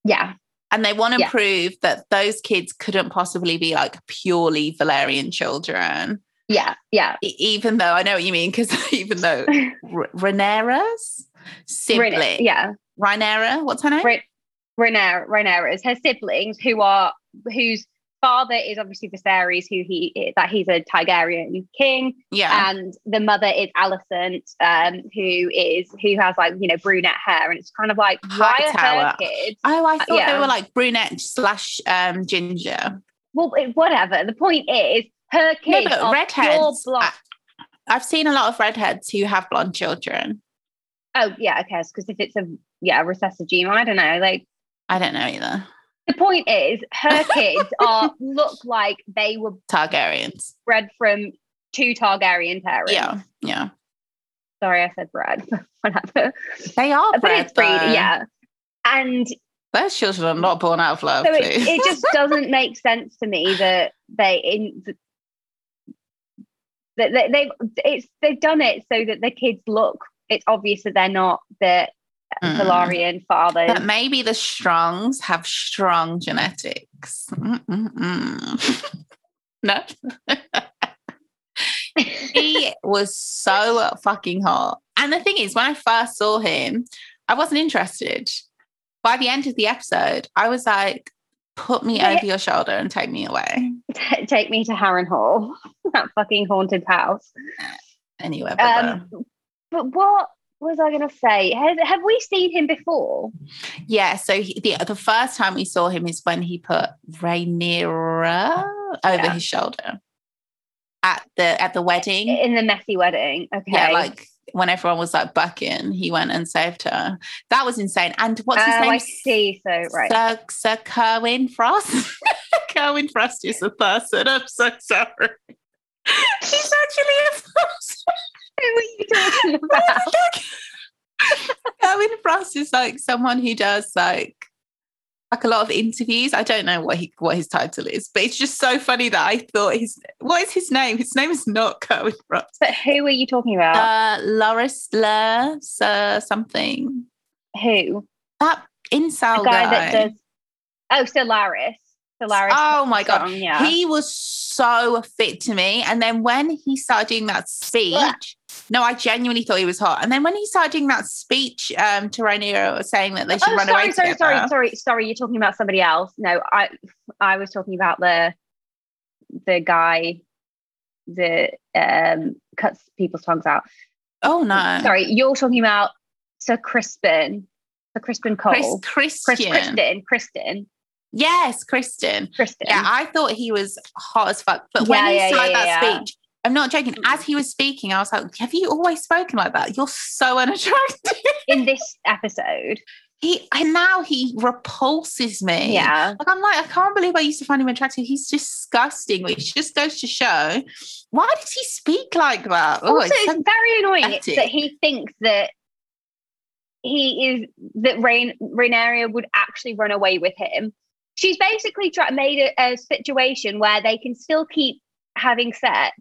Speaker 2: Yeah,
Speaker 3: And they want to
Speaker 2: Yeah.
Speaker 3: prove that those kids couldn't possibly be like purely Valyrian children.
Speaker 2: yeah, yeah.
Speaker 3: Even though I know what you mean, because even though R- Rhaenyra's sibling,
Speaker 2: Rhaenyra- yeah,
Speaker 3: Rhaenyra, what's her name?
Speaker 2: Rha- Rhaenyra, Rhaenyra is her siblings who are whose father is obviously Viserys, who he that he's a Targaryen king,
Speaker 3: yeah.
Speaker 2: and the mother is Alicent, um, who is who has like you know brunette hair, and it's kind of like why are her kids?
Speaker 3: oh, I thought they were like brunette slash um, ginger.
Speaker 2: Well, it- whatever. The point is, her kids
Speaker 3: but
Speaker 2: are
Speaker 3: redheads.
Speaker 2: blonde.
Speaker 3: I, I've seen a lot of redheads who have blonde children.
Speaker 2: oh yeah, okay. Because if it's a yeah recessive gene, I don't know. Like
Speaker 3: I don't know either.
Speaker 2: The point is, her kids are look like they were
Speaker 3: Targaryens.
Speaker 2: bred from two Targaryen parents.
Speaker 3: Yeah, yeah.
Speaker 2: Sorry, I said bred. Whatever.
Speaker 3: They are
Speaker 2: but it's breed,
Speaker 3: though.
Speaker 2: yeah. And
Speaker 3: Those children are not born out of love,
Speaker 2: so it, it just doesn't make sense to me that they in that they, they've it's they've done it so that the kids look. It's obvious that they're not the
Speaker 3: Mm.
Speaker 2: Fathers.
Speaker 3: But maybe the Strongs have strong genetics. No. he was so fucking hot. And the thing is, when I first saw him, I wasn't interested. By the end of the episode, I was like, put me
Speaker 2: Yeah.
Speaker 3: over your shoulder and take me away.
Speaker 2: Take me to Harrenhal, that fucking haunted house.
Speaker 3: Anyway, but
Speaker 2: Um, but what was I going to say? Have, have we seen him before?
Speaker 3: yeah, so he, the, the first time we saw him is when he put Rhaenyra over
Speaker 2: Yeah.
Speaker 3: his shoulder at the at the wedding.
Speaker 2: In the messy wedding. Okay.
Speaker 3: Yeah, like when everyone was like bucking, he went and saved her. That was insane. And what's his
Speaker 2: Oh,
Speaker 3: name?
Speaker 2: I see. So, right.
Speaker 3: Sir, Sir Kerwin Frost. Kerwin Frost is a person. I'm so sorry. He's actually a person.
Speaker 2: Who are you talking about?
Speaker 3: Is like someone who does like like a lot of interviews. I don't know what he what his title is, but it's just so funny that I thought his what is his name? His name is not Kerwin Frost.
Speaker 2: But who are you talking about?
Speaker 3: Uh Loris Lur, Sir something.
Speaker 2: who?
Speaker 3: That
Speaker 2: The guy,
Speaker 3: guy.
Speaker 2: that does. Oh, Solaris. Solaris.
Speaker 3: Oh my god.
Speaker 2: yeah.
Speaker 3: He was so fit to me. And then when he started doing that speech, no, I genuinely thought he was hot. And then when he started doing that speech um, to Rhaenyra saying that they should
Speaker 2: Oh,
Speaker 3: run
Speaker 2: sorry,
Speaker 3: away
Speaker 2: sorry,
Speaker 3: together.
Speaker 2: sorry, sorry, sorry. You're talking about somebody else. No, I, I was talking about the, the guy that um cuts people's tongues out.
Speaker 3: Oh no.
Speaker 2: Sorry, you're talking about Sir Crispin, Sir Crispin Cole.
Speaker 3: Chris,
Speaker 2: Chris,
Speaker 3: Christian.
Speaker 2: Kristen, Kristen,
Speaker 3: Yes, Kristen.
Speaker 2: Kristen.
Speaker 3: Yeah, I thought he was hot as fuck. But when he
Speaker 2: yeah,
Speaker 3: started
Speaker 2: yeah,
Speaker 3: that
Speaker 2: yeah.
Speaker 3: speech, I'm not joking. As he was speaking, I was like, Have you always spoken like that? You're so unattractive.
Speaker 2: in this episode.
Speaker 3: he and now he repulses me.
Speaker 2: Yeah.
Speaker 3: Like I'm like, I can't believe I used to find him attractive. He's disgusting, which just goes to show why does he speak like that? Oh,
Speaker 2: also,
Speaker 3: it's
Speaker 2: it's
Speaker 3: so-
Speaker 2: very annoying
Speaker 3: pathetic.
Speaker 2: that he thinks that he is that Rain Rhaenyra would actually run away with him. She's basically try, made a, a situation where they can still keep having sex.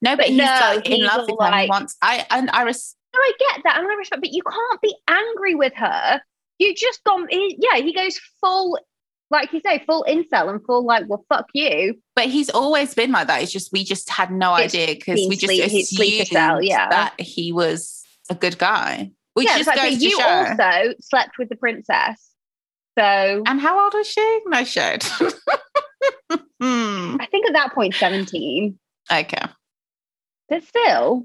Speaker 3: no, but
Speaker 2: but
Speaker 3: he's
Speaker 2: no,
Speaker 3: like in
Speaker 2: he's
Speaker 3: love with her.
Speaker 2: Like-
Speaker 3: wants I and I res-
Speaker 2: No, I get that, and I respect, but you can't be angry with her. You just gone, he, yeah. He goes full, like you say, full incel and full like, well, fuck you.
Speaker 3: but he's always been like that. It's just we just had no
Speaker 2: It's
Speaker 3: idea because we just
Speaker 2: sleep-
Speaker 3: assumed
Speaker 2: cell, yeah.
Speaker 3: that he was a good guy. Which
Speaker 2: yeah,
Speaker 3: just
Speaker 2: like,
Speaker 3: goes
Speaker 2: you
Speaker 3: show.
Speaker 2: also slept with the princess, so
Speaker 3: and how old was she? No shit. hmm.
Speaker 2: I think at that point, seventeen.
Speaker 3: Okay.
Speaker 2: But still,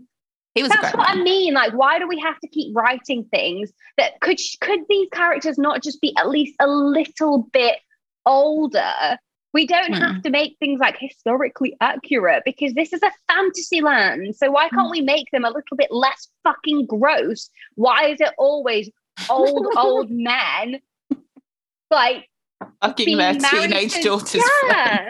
Speaker 3: He was
Speaker 2: That's what I mean. Like, why do we have to keep writing things that could could these characters not just be at least a little bit older? We don't
Speaker 3: Hmm.
Speaker 2: have to make things like historically accurate because this is a fantasy land. So why can't we make them a little bit less fucking gross? Why is it always old, old men? Like
Speaker 3: Fucking their teenage
Speaker 2: to-
Speaker 3: daughters'
Speaker 2: Yeah.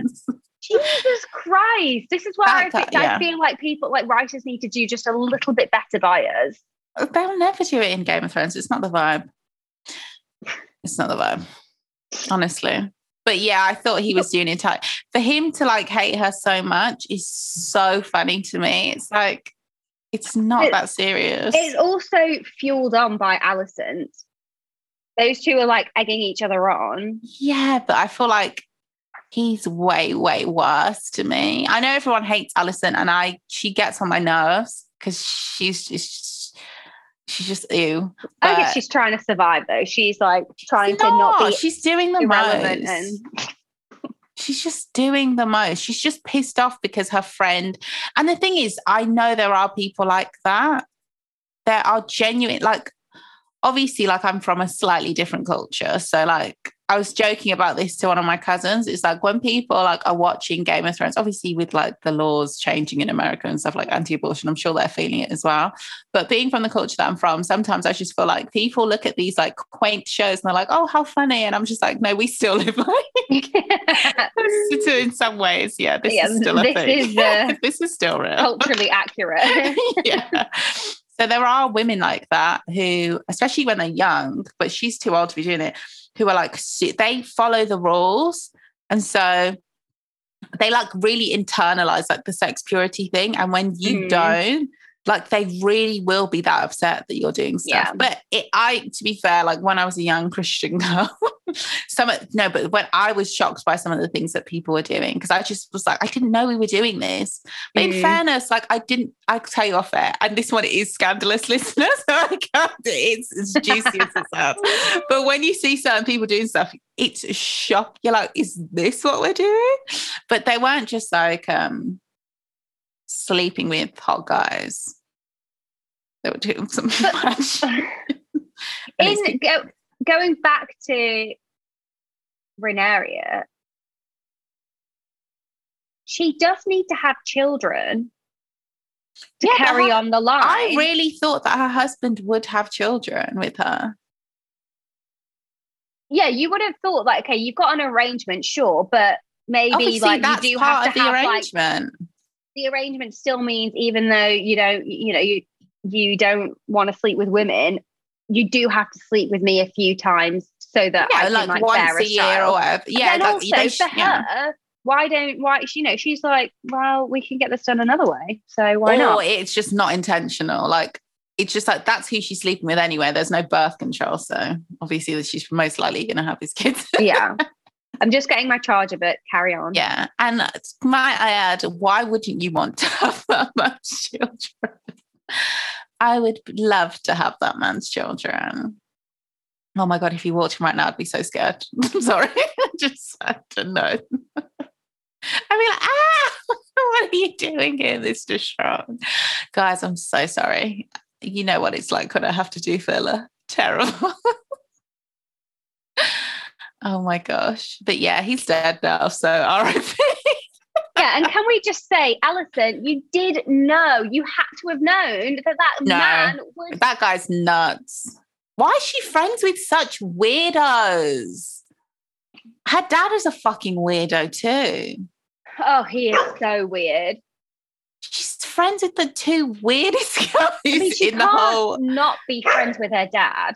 Speaker 2: Jesus Christ. This is where I, think,
Speaker 3: yeah.
Speaker 2: I feel like people, like writers, need to do just a little bit better by us.
Speaker 3: They'll never do it in Game of Thrones. It's not the vibe. It's not the vibe, honestly. But yeah, I thought he was doing it. For him to like hate her so much is so funny to me. It's like it's not
Speaker 2: It-
Speaker 3: that serious.
Speaker 2: It's also fueled on by Alicent. Those two are like egging each other on.
Speaker 3: Yeah, but I feel like he's way, way worse to me. I know everyone hates Alicent, and I she gets on my nerves because she's just she's just ew.
Speaker 2: I think
Speaker 3: But-
Speaker 2: she's trying to survive though. She's like trying to
Speaker 3: No,
Speaker 2: not be
Speaker 3: she's doing the most.
Speaker 2: and
Speaker 3: she's just doing the most. She's just pissed off because her friend. And the thing is, I know there are people like that. There are genuine, like, obviously, like, I'm from a slightly different culture. So, like, I was joking about this to one of my cousins. It's like when people like are watching Game of Thrones, obviously with like the laws changing in America and stuff like anti-abortion, I'm sure they're feeling it as well. But being from the culture that I'm from, sometimes I just feel like people look at these like quaint shows and they're like, "Oh, how funny!" And I'm just like, "No, we still live like in some ways, yeah, this
Speaker 2: Yeah,
Speaker 3: is still a
Speaker 2: this
Speaker 3: thing.
Speaker 2: is, uh,
Speaker 3: this is still real.
Speaker 2: culturally accurate.
Speaker 3: yeah. So there are women like that who, especially when they're young, but she's too old to be doing it, who are like, they follow the rules. And so they like really internalize like the sex purity thing. And when you
Speaker 2: Mhm.
Speaker 3: don't, like they really will be that upset that you're doing stuff.
Speaker 2: Yeah.
Speaker 3: But it, I, to be fair, like when I was a young Christian girl, some no, but when I was shocked by some of the things that people were doing, because I just was like, I didn't know we were doing this. But in
Speaker 2: Mhm.
Speaker 3: fairness, like I didn't, I tell you off air, and this one is scandalous, listeners. So I can't, it's as juicy as it sounds. But when you see certain people doing stuff, it's a shock. You're like, is this what we're doing? But they weren't just like um sleeping with hot guys. They were doing some bad shit. And it's-
Speaker 2: In go, going back to Renaria, she does need to have children to
Speaker 3: Yeah,
Speaker 2: carry on the line.
Speaker 3: I really thought that her husband would have children with her.
Speaker 2: yeah, you would have thought like, okay, you've got an arrangement, sure, but maybe
Speaker 3: Obviously,
Speaker 2: like
Speaker 3: that's
Speaker 2: you do
Speaker 3: part
Speaker 2: have
Speaker 3: of
Speaker 2: to
Speaker 3: the
Speaker 2: have like
Speaker 3: arrangement.
Speaker 2: The arrangement still means even though you don't, you know, you you don't want to sleep with women, you do have to sleep with me a few times so that I
Speaker 3: yeah,
Speaker 2: can
Speaker 3: like,
Speaker 2: like,
Speaker 3: once
Speaker 2: bear
Speaker 3: a year
Speaker 2: child.
Speaker 3: or whatever. Yeah, like,
Speaker 2: also
Speaker 3: they
Speaker 2: for
Speaker 3: yeah.
Speaker 2: her, why don't why you know she's like, well, we can get this done another way, so why
Speaker 3: or
Speaker 2: not?
Speaker 3: it's just not intentional. Like it's just like that's who she's sleeping with anyway. There's no birth control, so obviously she's most likely going to have his kids.
Speaker 2: yeah, I'm just getting my charger, but carry on.
Speaker 3: yeah, and might I add, why wouldn't you want to have that man's children? I would love to have that man's children. Oh my god, if you walked in right now, I'd be so scared. I'm sorry, just I don't know. I'd be like, ah, what are you doing here, Mr. Strong? Guys, I'm so sorry. You know what it's like when I have to do filler. Terrible. Oh my gosh. But yeah, he's dead now. So RIP.
Speaker 2: yeah, and can we just say, Alicent, you did know, you had to have known that that
Speaker 3: No.
Speaker 2: man was.
Speaker 3: that guy's nuts. Why is she friends with such weirdos? Her dad is a fucking weirdo too.
Speaker 2: Oh, he is so weird.
Speaker 3: She's friends with the two weirdest guys
Speaker 2: I mean, she
Speaker 3: in the
Speaker 2: can't
Speaker 3: whole.
Speaker 2: not be friends with her dad.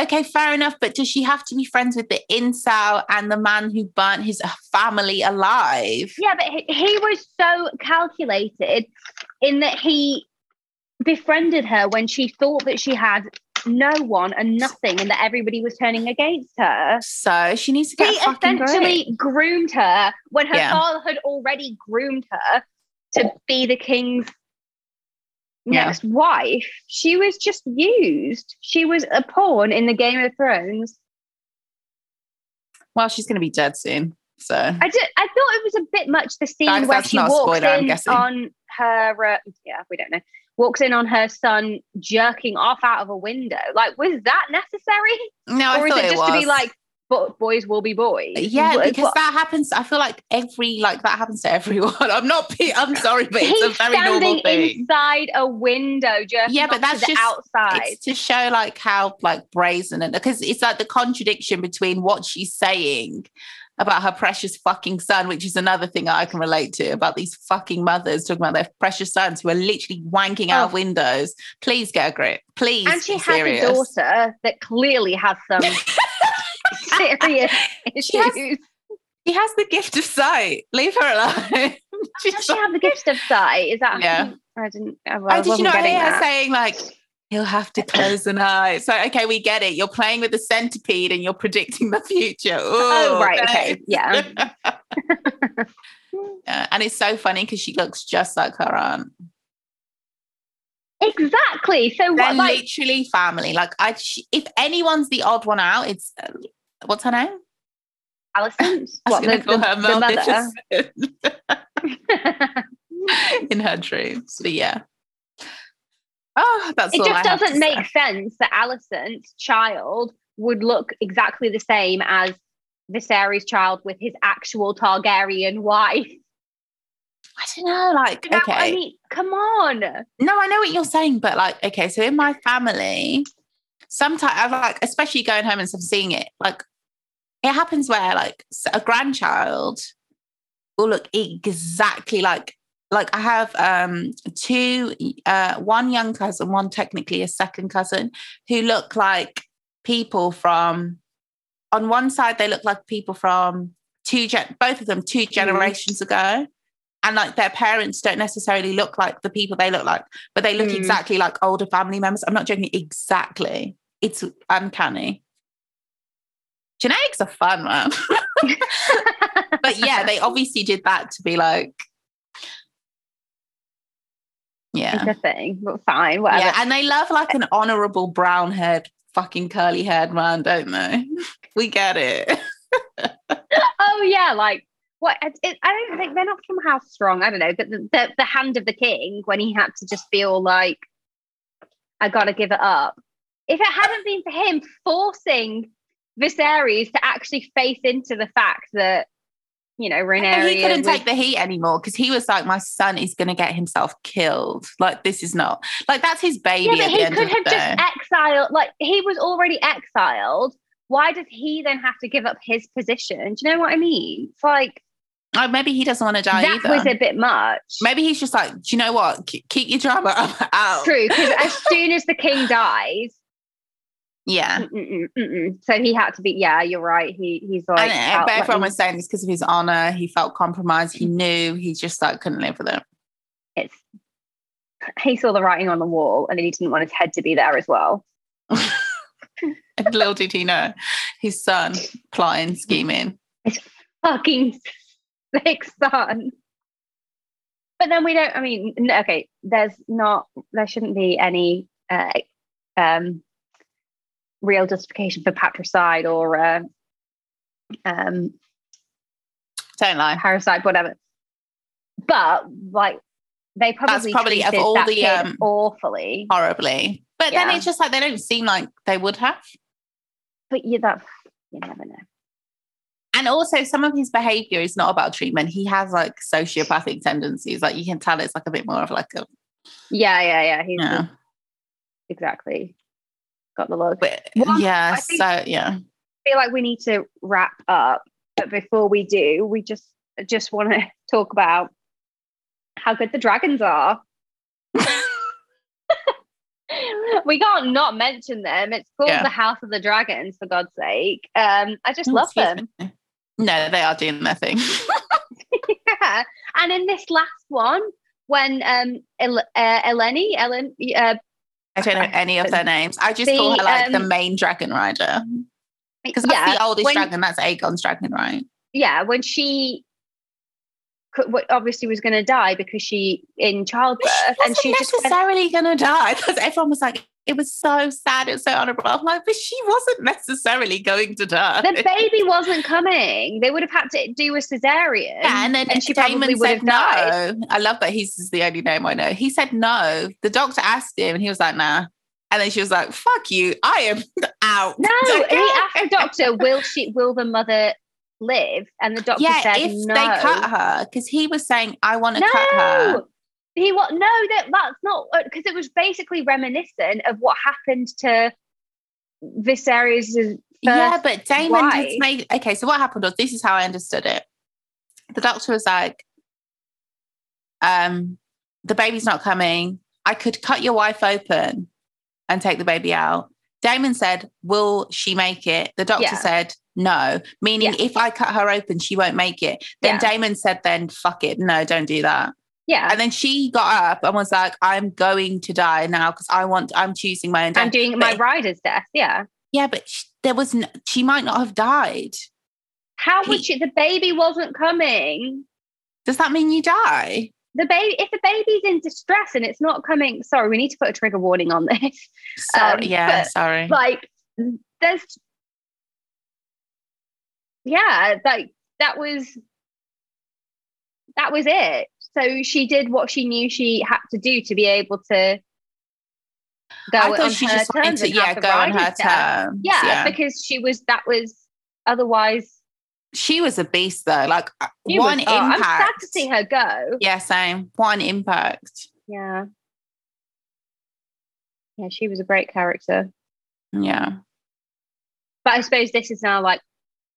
Speaker 3: Okay, fair enough, but does she have to be friends with the incel and the man who burnt his uh, family alive?
Speaker 2: Yeah, but he, he was so calculated in that he befriended her when she thought that she had no one and nothing and that everybody was turning against her.
Speaker 3: So she needs to get
Speaker 2: He essentially groomed her when her
Speaker 3: Yeah.
Speaker 2: father had already groomed her to be the king's
Speaker 3: Yeah.
Speaker 2: next wife. She was just used. She was a pawn in the Game of Thrones.
Speaker 3: Well, she's going to be dead soon. So
Speaker 2: I did, I thought it was a bit much the scene
Speaker 3: Guys,
Speaker 2: where
Speaker 3: that's
Speaker 2: she walks
Speaker 3: spoiler,
Speaker 2: in on her uh, yeah we don't know walks in on her son jerking off out of a window like was that necessary
Speaker 3: no, I
Speaker 2: or is
Speaker 3: thought
Speaker 2: it
Speaker 3: it
Speaker 2: just
Speaker 3: was.
Speaker 2: to be like but boys will be boys.
Speaker 3: Yeah,
Speaker 2: What-
Speaker 3: because
Speaker 2: what-
Speaker 3: that happens. I feel like every like that happens to everyone. I'm not. I'm sorry, but it's
Speaker 2: he's
Speaker 3: a very normal thing.
Speaker 2: inside a window, just
Speaker 3: Yeah, but that's
Speaker 2: to
Speaker 3: just-
Speaker 2: outside.
Speaker 3: To show like how like brazen and because it's like the contradiction between what she's saying about her precious fucking son, which is another thing I can relate to about these fucking mothers talking about their precious sons who are literally wanking out
Speaker 2: Oh.
Speaker 3: of windows. Please get a grip. Please.
Speaker 2: and she has
Speaker 3: serious.
Speaker 2: a daughter that clearly has some serious
Speaker 3: She has- She has the gift of sight. Leave her alone. She's
Speaker 2: Does she have the gift of sight? Is that?
Speaker 3: Yeah.
Speaker 2: I didn't. I,
Speaker 3: Oh, did you not hear her saying like he'll have to close an eye? So okay, we get it. You're playing with the centipede and you're predicting the future.
Speaker 2: Oh,
Speaker 3: Ooh,
Speaker 2: right, okay, yeah.
Speaker 3: Yeah, and it's so funny because she looks just like her aunt.
Speaker 2: Exactly. So
Speaker 3: They're
Speaker 2: what? Like,
Speaker 3: literally family. Like I, she, if anyone's the odd one out, it's what's her name?
Speaker 2: Alison.
Speaker 3: I was gonna
Speaker 2: the,
Speaker 3: call
Speaker 2: the,
Speaker 3: her
Speaker 2: the mother?
Speaker 3: Maleficent in her dreams. But yeah. Oh, that's
Speaker 2: it just doesn't make
Speaker 3: say.
Speaker 2: sense that Alicent's child would look exactly the same as Viserys' child with his actual Targaryen wife.
Speaker 3: I don't know. Like,
Speaker 2: You know
Speaker 3: okay.
Speaker 2: I mean, come on.
Speaker 3: No, I know what you're saying, but like, okay, so in my family, sometimes I like, especially going home and stuff, seeing it, like, it happens where like a grandchild will look exactly like, like I have um two, uh, one young cousin, one technically a second cousin, who look like people from. On one side, they look like people from two, gen- both of them two generations ago, and like their parents don't necessarily look like the people they look like, but they look
Speaker 2: Mm.
Speaker 3: exactly like older family members. I'm not joking, exactly. It's uncanny. Genetics are fun, man. but yeah, they obviously did that to be like, yeah.
Speaker 2: It's a thing, but fine, whatever.
Speaker 3: Yeah, and they love like an honorable brown haired, fucking curly haired man, don't they? We get it.
Speaker 2: oh yeah, like what? It, it- I don't think they're not somehow Strong. I don't know, but the, the the hand of the king when he had to just feel like I gotta give it up. If it hadn't been for him forcing Viserys to actually face into the fact that you know Rhaenyra
Speaker 3: he couldn't
Speaker 2: was-
Speaker 3: take the heat anymore because he was like, My son is going to get himself killed. Like, this is not, like, that's his baby
Speaker 2: yeah, but
Speaker 3: the
Speaker 2: he could have just exiled. Like he was already exiled. Why does he then have to give up his position? Do you know what I mean? It's like
Speaker 3: oh, maybe he doesn't want to die
Speaker 2: that
Speaker 3: either.
Speaker 2: was a bit much.
Speaker 3: maybe he's just like, Do you know what? K- keep your drama out.
Speaker 2: True, because as soon as the king dies,
Speaker 3: Yeah.
Speaker 2: mm, mm, mm, mm, mm. so he had to be. Yeah, you're right. He he's like.
Speaker 3: and, uh, but everyone was saying this because of his honor. He felt compromised. He knew he just like couldn't live with it.
Speaker 2: it's. He saw the writing on the wall, and he didn't want his head to be there as well.
Speaker 3: Little did he know, his son plotting, scheming.
Speaker 2: His fucking sick son. But then we don't. I mean, okay. There's not. There shouldn't be any uh, um, real justification for patricide or uh, um,
Speaker 3: Don't lie.
Speaker 2: parasite, whatever. But like they probably that's
Speaker 3: probably of all the, um,
Speaker 2: awfully.
Speaker 3: Horribly. But then it's just like they don't seem like they would have.
Speaker 2: But you that you never know.
Speaker 3: And also, some of his behavior is not about treatment. He has like sociopathic tendencies. Like you can tell it's like a bit more of like a,
Speaker 2: Yeah, yeah, yeah. He's
Speaker 3: yeah.
Speaker 2: exactly got the look.
Speaker 3: But
Speaker 2: One-
Speaker 3: yeah,
Speaker 2: think-
Speaker 3: so yeah.
Speaker 2: I feel like we need to wrap up, but before we do, we just just want to talk about how good the dragons are. we can't not mention them. It's called
Speaker 3: Yeah.
Speaker 2: the House of the Dragons, for God's sake. Um, I just
Speaker 3: Oh,
Speaker 2: love them.
Speaker 3: No, they are doing their thing.
Speaker 2: yeah. And in this last one, when um El- uh, Eleni, Ellen, uh,
Speaker 3: I don't know any of their names. I just call her like the
Speaker 2: um,
Speaker 3: main dragon rider. Because that's
Speaker 2: yeah,
Speaker 3: the oldest
Speaker 2: when-
Speaker 3: dragon. That's Aegon's dragon, right?
Speaker 2: yeah, when she could, what obviously was going to die because she in childbirth,
Speaker 3: she
Speaker 2: and she just
Speaker 3: necessarily gonna die. Because everyone was like, it was so sad, it was so honorable. I'm like, but she wasn't necessarily going to die.
Speaker 2: the baby wasn't coming. They would have had to do a cesarean.
Speaker 3: Yeah, and then
Speaker 2: and she
Speaker 3: Daemon
Speaker 2: probably would
Speaker 3: said
Speaker 2: have died.
Speaker 3: no. I love that he's the only name I know. He said no. The doctor asked him, and he was like, "Nah." And then she was like, fuck you, I am out.
Speaker 2: No, he asked the doctor, "Will she? Will the mother live?" And the doctor
Speaker 3: Yeah,
Speaker 2: said,
Speaker 3: if
Speaker 2: "No."
Speaker 3: they cut her, because he was saying, I want to cut her.
Speaker 2: He what? No, that that's not because it was basically reminiscent of what happened to Viserys'
Speaker 3: Yeah, but Daemon
Speaker 2: wife.
Speaker 3: made okay. So what happened was this is how I understood it. The doctor was like, um, the baby's not coming. I could cut your wife open and take the baby out. Daemon said, Will she make it? The doctor
Speaker 2: Yeah.
Speaker 3: said, No, meaning
Speaker 2: Yeah.
Speaker 3: if I cut her open, she won't make it. Then
Speaker 2: Yeah.
Speaker 3: Daemon said, Then fuck it. No, don't do that.
Speaker 2: Yeah,
Speaker 3: And then she got up and was like, I'm going to die now because I want, I'm choosing my own death.
Speaker 2: I'm doing my
Speaker 3: But-
Speaker 2: rider's death. Yeah.
Speaker 3: Yeah, but sh- there was, n- she might not have died.
Speaker 2: How would she? The baby wasn't coming.
Speaker 3: Does that mean you die?
Speaker 2: The baby, if the baby's in distress and it's not coming, sorry, we need to put a trigger warning on this.
Speaker 3: Sorry.
Speaker 2: Um,
Speaker 3: yeah,
Speaker 2: but,
Speaker 3: sorry.
Speaker 2: Like, there's, yeah, like that was, that was it. So she did what she knew she had to do to be able to go
Speaker 3: I
Speaker 2: on
Speaker 3: thought she
Speaker 2: her
Speaker 3: just wanted to, yeah, go on her terms.
Speaker 2: Yeah, because she was, that was otherwise.
Speaker 3: she was a beast though. Like uh,
Speaker 2: she was-
Speaker 3: one
Speaker 2: oh, I'm
Speaker 3: impact.
Speaker 2: sad to see her go.
Speaker 3: Yeah, same. One impact.
Speaker 2: Yeah. Yeah, she was a great character.
Speaker 3: Yeah.
Speaker 2: But I suppose this is now like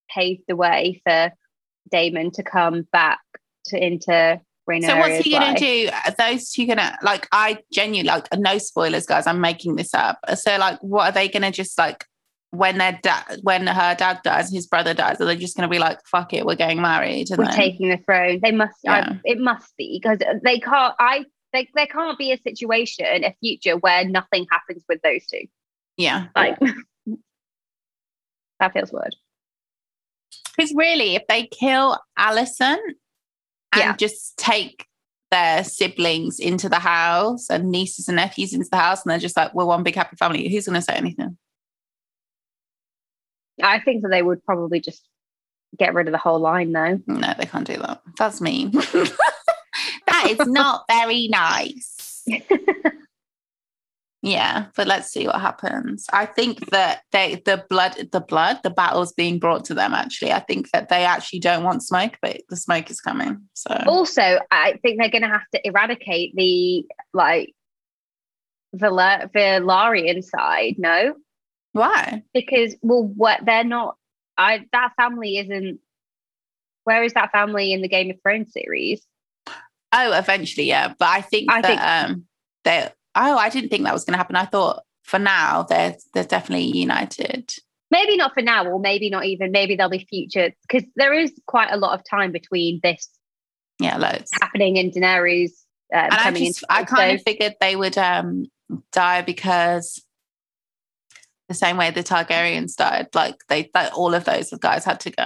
Speaker 2: paved the way for Daemon to come back to into
Speaker 3: So what's he gonna do? Are those two gonna like? I genuinely like uh, no spoilers, guys. I'm making this up. Uh, so like, what are they gonna just like when their dad, when her dad dies, his brother dies? Are they just gonna be like, fuck it, we're getting married? And
Speaker 2: We're
Speaker 3: then,
Speaker 2: taking the throne. They must.
Speaker 3: Yeah.
Speaker 2: I, it must be because they can't. I. They, there can't be a situation, a future where nothing happens with those two.
Speaker 3: yeah.
Speaker 2: Like that feels weird.
Speaker 3: Because really, if they kill Allison and
Speaker 2: Yeah.
Speaker 3: just take their siblings into the house and nieces and nephews into the house, and they're just like, we're one big happy family, who's going to say anything?
Speaker 2: I think that they would probably just get rid of the whole line, though.
Speaker 3: No, they can't do that. That's mean. that is not very nice. Yeah, but let's see what happens. I think that they the blood the blood, the battle's being brought to them actually. I think that they actually don't want smoke, but the smoke is coming. So
Speaker 2: also i think they're going to have to eradicate the like Vala- Velaryon side no
Speaker 3: why?
Speaker 2: because well what they're not i that family isn't where is that family in the game of thrones series
Speaker 3: Oh, eventually, yeah. But I think
Speaker 2: I
Speaker 3: that um they oh, I didn't think that was gonna happen. I thought for now they're they're definitely united.
Speaker 2: maybe not for now or maybe not even maybe there'll be future because there is quite a lot of time between this
Speaker 3: Yeah, loads.
Speaker 2: happening in daenerys um,
Speaker 3: and I
Speaker 2: coming
Speaker 3: just I kind of figured they would um die because the same way the Targaryens died, like they that all of those guys had to go.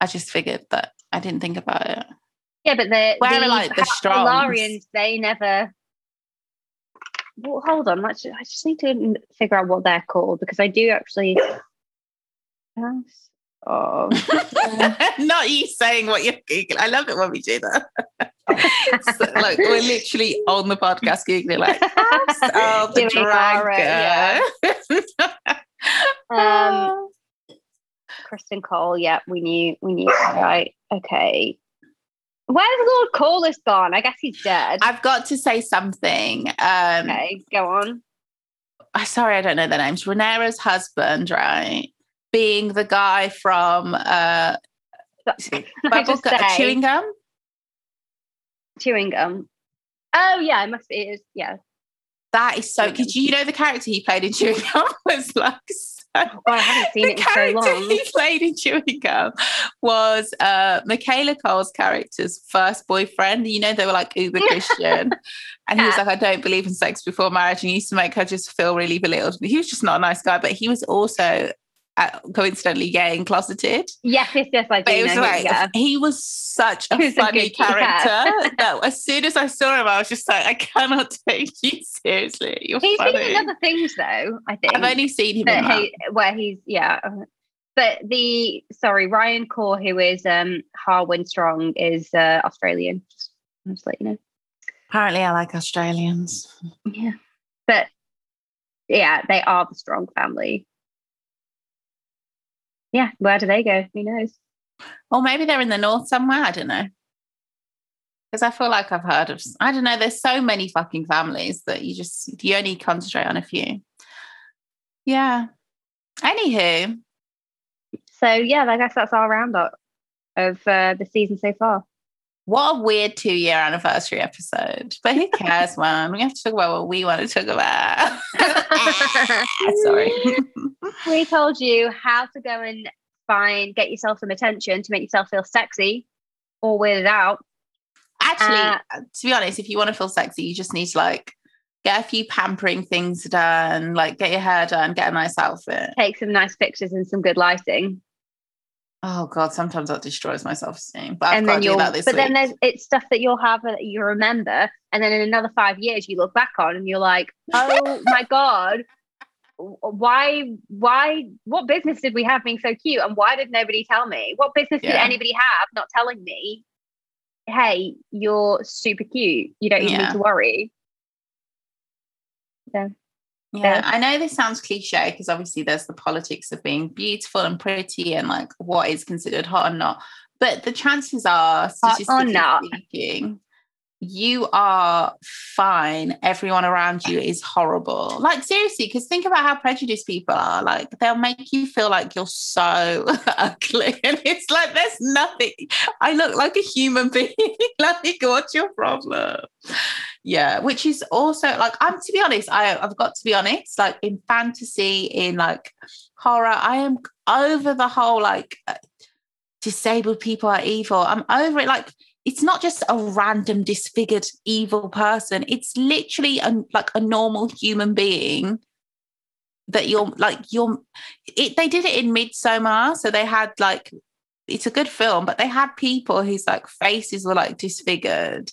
Speaker 3: I just figured that I didn't think about it.
Speaker 2: Yeah but the
Speaker 3: Where are,
Speaker 2: the
Speaker 3: like, the
Speaker 2: Ha-
Speaker 3: Strongs?
Speaker 2: Velaryons, they never well, hold on. Let's, I just need to figure out what they're called because I do actually. Of.
Speaker 3: Not you saying what you're googling. I love it when we do that. So, like we're literally on the podcast googling like House of the
Speaker 2: Laura, yeah.
Speaker 3: Dragon.
Speaker 2: Um, Criston Cole. Yeah, we knew. We knew. Right. Okay. Where's Lord Corlys gone? I guess he's dead.
Speaker 3: I've got to say something. Um,
Speaker 2: okay, go on.
Speaker 3: Sorry, I don't know their names. Rhaenyra's husband, right? Being the guy from uh, bubble gu-
Speaker 2: say,
Speaker 3: chewing gum.
Speaker 2: chewing gum. Oh yeah, it must be. It is, yeah.
Speaker 3: That is so. Because you know the character he played in chewing gum was like so
Speaker 2: Oh, I haven't seen
Speaker 3: the
Speaker 2: it in so
Speaker 3: character
Speaker 2: long.
Speaker 3: he played in Chewing Gum was uh, Michaela Coel's character's first boyfriend. You know, they were like uber Christian. and he was like, I don't believe in sex before marriage. And he used to make her just feel really belittled. He was just not a nice guy, but he was also uh, coincidentally gay and closeted.
Speaker 2: Yes, yes, yes. I do
Speaker 3: But it was
Speaker 2: know.
Speaker 3: like,
Speaker 2: yeah.
Speaker 3: he was such a
Speaker 2: was
Speaker 3: funny
Speaker 2: good- yeah.
Speaker 3: character that as soon as I saw him, I was just like, I cannot take you seriously. You're
Speaker 2: He's been in other things though. I think.
Speaker 3: I've only seen him in
Speaker 2: that
Speaker 3: that.
Speaker 2: he, where he's yeah. But the sorry, Ryan Corr, who is um Harwin Strong, is uh, Australian. Just, just let you know.
Speaker 3: Apparently, I like Australians.
Speaker 2: Yeah. But yeah, they are the strong family. Yeah, where do they go? Who knows?
Speaker 3: Or maybe they're in the north somewhere. I don't know. Because I feel like I've heard of, I don't know, there's so many fucking families that you just, you only concentrate on a few. Yeah. Anywho,
Speaker 2: So yeah, I guess that's our roundup of uh, the season so far.
Speaker 3: What a weird two year anniversary episode. But who cares, man? We have to talk about what we want to talk about. Sorry.
Speaker 2: we told you how to go and find, get yourself some attention to make yourself feel sexy or weirded out.
Speaker 3: Actually,
Speaker 2: Uh,
Speaker 3: to be honest, if you want to feel sexy, you just need to like get a few pampering things done, like get your hair done, get a nice outfit.
Speaker 2: Take some nice pictures and some good lighting.
Speaker 3: Oh god, sometimes that destroys my self-esteem. But I've
Speaker 2: and then you'll but then there's it's stuff that you'll have that you remember and then in another five years you look back on and you're like oh my god why why what business did we have being so cute and why did nobody tell me what business did anybody have not telling me hey you're super cute you don't even
Speaker 3: Yeah.
Speaker 2: need to worry
Speaker 3: Yeah,
Speaker 2: Yeah.
Speaker 3: I know this sounds cliche because obviously there's the politics of being beautiful and pretty and like what is considered hot and not. But the chances are,
Speaker 2: or
Speaker 3: statistically
Speaker 2: not.
Speaker 3: speaking, you are fine. Everyone around you is horrible. Like seriously, because think about how prejudiced people are. Like they'll make you feel like you're so ugly, and it's like there's nothing. I look like a human being. like, what's your problem? Yeah, which is also like I'm to be honest, I I've got to be honest, like in fantasy, in like horror, I am over the whole like uh, disabled people are evil. I'm over it. Like it's not just a random disfigured evil person. It's literally a, like a normal human being that you're like you're it they did it in Midsommar. So they had like it's a good film, but they had people whose like faces were like disfigured.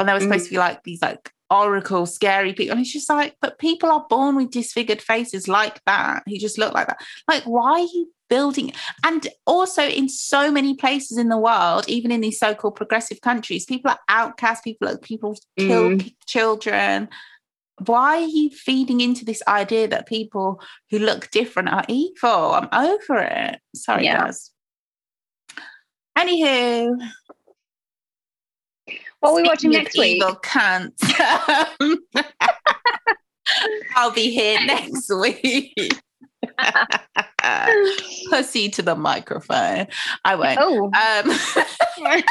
Speaker 3: And they were supposed to be mm. like these like oracle, scary people. And it's just like, but people are born with disfigured faces like that, who just look like that. Like, why are you building? And also in so many places in the world, even in these so-called progressive countries, people are outcast, people are people kill
Speaker 2: Mm.
Speaker 3: children. Why are you feeding into this idea that people who look different are evil? I'm over it. Sorry,
Speaker 2: Yeah.
Speaker 3: guys. Anywho,
Speaker 2: what are we watching next week
Speaker 3: Evil cunts. I'll be here next week. Pussy to the microphone. I won't.
Speaker 2: oh
Speaker 3: Um,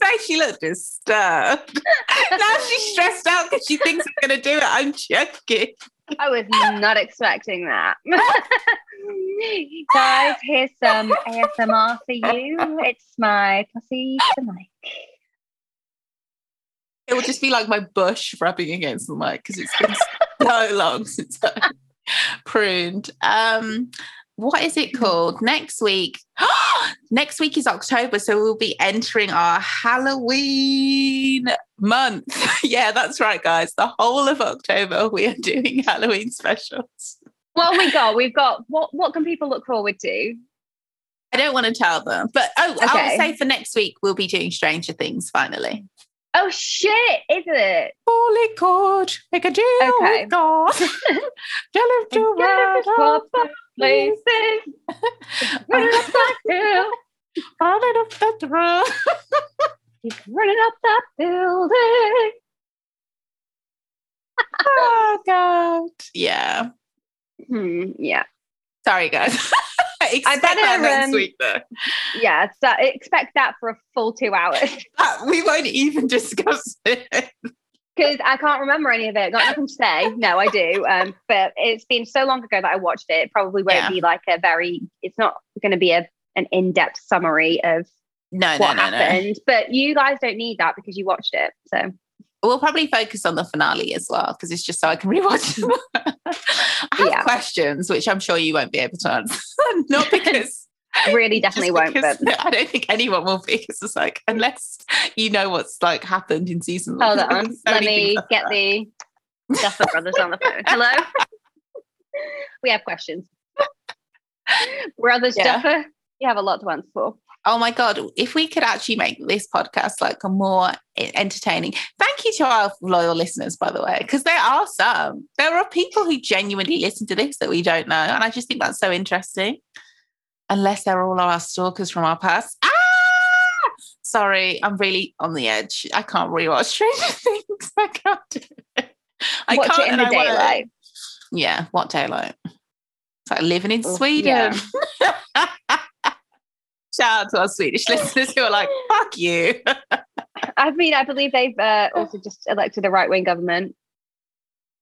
Speaker 3: she looked disturbed. now she's stressed out because she thinks I'm going to do it. I'm joking.
Speaker 2: I was not expecting that. Guys, here's some ASMR for you. It's my pussy to mic.
Speaker 3: It will just be like my bush rubbing against the mic because it's been so long since I pruned. Um, what is it called? Next week. Next week is October, so we'll be entering our Halloween month. yeah, that's right, guys. The whole of October we are doing Halloween specials.
Speaker 2: Have we got? We've got what what can people look forward to?
Speaker 3: I don't want to tell them, but oh, I
Speaker 2: Okay.
Speaker 3: will say for next week we'll be doing Stranger Things finally.
Speaker 2: Oh shit, is it?
Speaker 3: Holy God, make a deal
Speaker 2: Okay.
Speaker 3: with God. Tell him to
Speaker 2: Get
Speaker 3: run
Speaker 2: us swap
Speaker 3: up the
Speaker 2: Places. Running up that hill.
Speaker 3: running up that road.
Speaker 2: He's running up that building.
Speaker 3: Oh God. Yeah.
Speaker 2: Hmm, yeah.
Speaker 3: Sorry, guys. Expect that next
Speaker 2: um,
Speaker 3: week, though.
Speaker 2: Yeah. So expect that for a full two hours.
Speaker 3: That- we won't even discuss it.
Speaker 2: because I can't remember any of it. Got nothing to say. No, I do. Um, but it's been so long ago that I watched it. It probably won't
Speaker 3: Yeah.
Speaker 2: be like a very. It's not going to be a an in depth summary of
Speaker 3: No, no,
Speaker 2: what
Speaker 3: no, no.
Speaker 2: happened. But you guys don't need that because you watched it. So
Speaker 3: We'll probably focus on the finale as well because it's just so I can rewatch them. I have
Speaker 2: Yeah.
Speaker 3: questions which I'm sure you won't be able to answer. Not because
Speaker 2: really, definitely won't. But
Speaker 3: I don't think anyone will be. Because it's like unless you know what's like happened in season.
Speaker 2: hold
Speaker 3: one,
Speaker 2: on. Let me
Speaker 3: like
Speaker 2: get
Speaker 3: that.
Speaker 2: the Duffer Brothers on the phone. Hello. we have questions. Brothers
Speaker 3: Yeah.
Speaker 2: Duffer, You have a lot to answer for.
Speaker 3: Oh my god! If we could actually make this podcast like a more entertaining. Thank you to our loyal listeners, by the way, because there are some. There are people who genuinely listen to this that we don't know, and I just think that's so interesting. Unless they're all our stalkers from our past. Ah! Sorry, I'm really on the edge. I can't rewatch Stranger Things. I can't do it. I
Speaker 2: Watch
Speaker 3: can't
Speaker 2: it in the
Speaker 3: I
Speaker 2: daylight.
Speaker 3: Yeah, what daylight? It's like living in
Speaker 2: Oh,
Speaker 3: Sweden. Shout out to our Swedish listeners who are like, fuck you.
Speaker 2: I mean, I believe they've uh, also just elected a right wing government,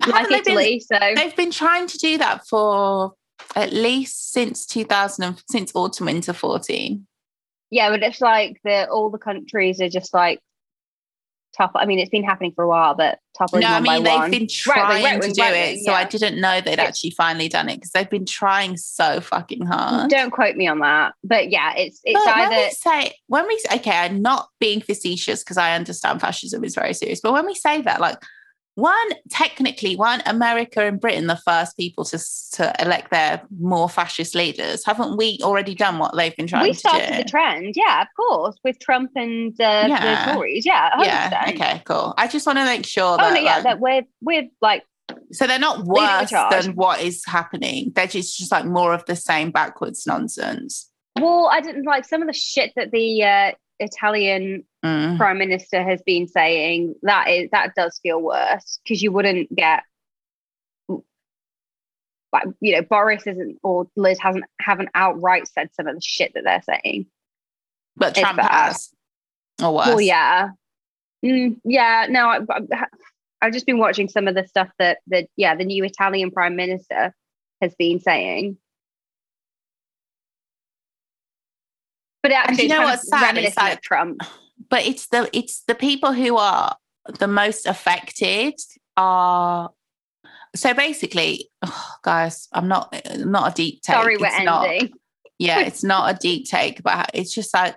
Speaker 2: like
Speaker 3: they been-
Speaker 2: Italy. So
Speaker 3: they've been trying to do that for at least since 2000, and- since autumn winter 14.
Speaker 2: yeah, but it's like the all the countries are just like top. I mean, it's been happening for a while, but toppling
Speaker 3: No, I mean, they've
Speaker 2: one.
Speaker 3: been trying to
Speaker 2: right-wing,
Speaker 3: do
Speaker 2: right-wing,
Speaker 3: it. So I didn't know they'd actually finally done it because they've been trying so fucking hard.
Speaker 2: Don't quote me on that, but yeah, it's it's
Speaker 3: But when
Speaker 2: either
Speaker 3: we say when we say, okay, I'm not being facetious because I understand fascism is very serious, but when we say that, like one technically, one America and Britain the first people to to elect their more fascist leaders? Haven't we already done what they've been trying
Speaker 2: we
Speaker 3: to
Speaker 2: started the trend. Yeah, of course, with Trump and uh,
Speaker 3: Yeah.
Speaker 2: the Tories. Yeah, 100%.
Speaker 3: yeah. Okay. Cool. I just want to make sure
Speaker 2: Oh
Speaker 3: that,
Speaker 2: no, yeah,
Speaker 3: like,
Speaker 2: that we're we're like
Speaker 3: so they're not worse than what is happening. They're just just like more of the same backwards nonsense.
Speaker 2: well, I didn't like some of the shit that the uh, Italian
Speaker 3: Mm.
Speaker 2: prime minister has been saying. That is that does feel worse because you wouldn't get like you know Boris isn't or Liz hasn't haven't outright said some of the shit that they're saying.
Speaker 3: But Trump has, or worse.
Speaker 2: Well, yeah, Mm, yeah. No, I, I, I've just been watching some of the stuff that that yeah the new Italian prime minister has been saying. But actually,
Speaker 3: you know
Speaker 2: it's
Speaker 3: what's sad?
Speaker 2: Reminiscent
Speaker 3: like-
Speaker 2: Trump.
Speaker 3: but it's the it's the people who are the most affected are so basically oh, guys i'm not not a deep take
Speaker 2: Sorry, we're
Speaker 3: It's not-
Speaker 2: ending.
Speaker 3: yeah it's not a deep take but it's just like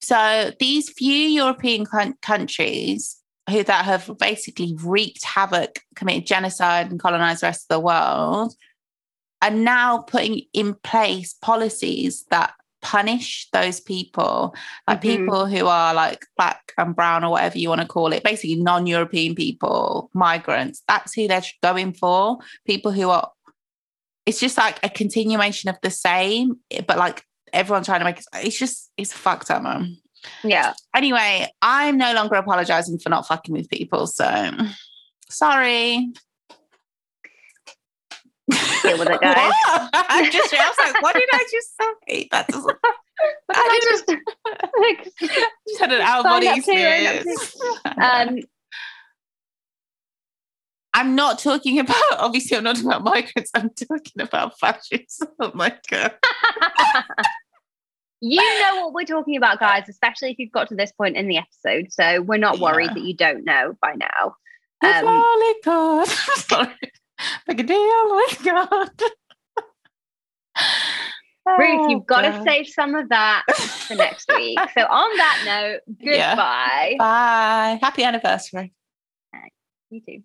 Speaker 3: so these few european coun- countries who that have basically wreaked havoc committed genocide and colonized the rest of the world are now putting in place policies that punish those people like
Speaker 2: Mhm.
Speaker 3: people who are like black and brown or whatever you want to call it basically non-european people migrants that's who they're going for people who are it's just like a continuation of the same but like everyone trying to make it it's just it's fucked up man
Speaker 2: Yeah.
Speaker 3: anyway i'm no longer apologizing for not fucking with people so sorry
Speaker 2: Deal with it, guys.
Speaker 3: What? I just I was like, what did I just say? That doesn't
Speaker 2: I just like,
Speaker 3: just had an out of body
Speaker 2: Sign up to it,
Speaker 3: experience.
Speaker 2: um,
Speaker 3: I'm not talking about obviously I'm not about migrants, I'm talking about fascism. Oh my god.
Speaker 2: you know what we're talking about, guys, especially if you've got to this point in the episode. So we're not worried
Speaker 3: Yeah.
Speaker 2: that you don't know by now. Um.
Speaker 3: Sorry. Like a deal with God.
Speaker 2: Ruth, you've got to
Speaker 3: Oh,
Speaker 2: save some of that for next week. So on that note,
Speaker 3: Yeah.
Speaker 2: goodbye.
Speaker 3: Bye. Happy anniversary.
Speaker 2: You too.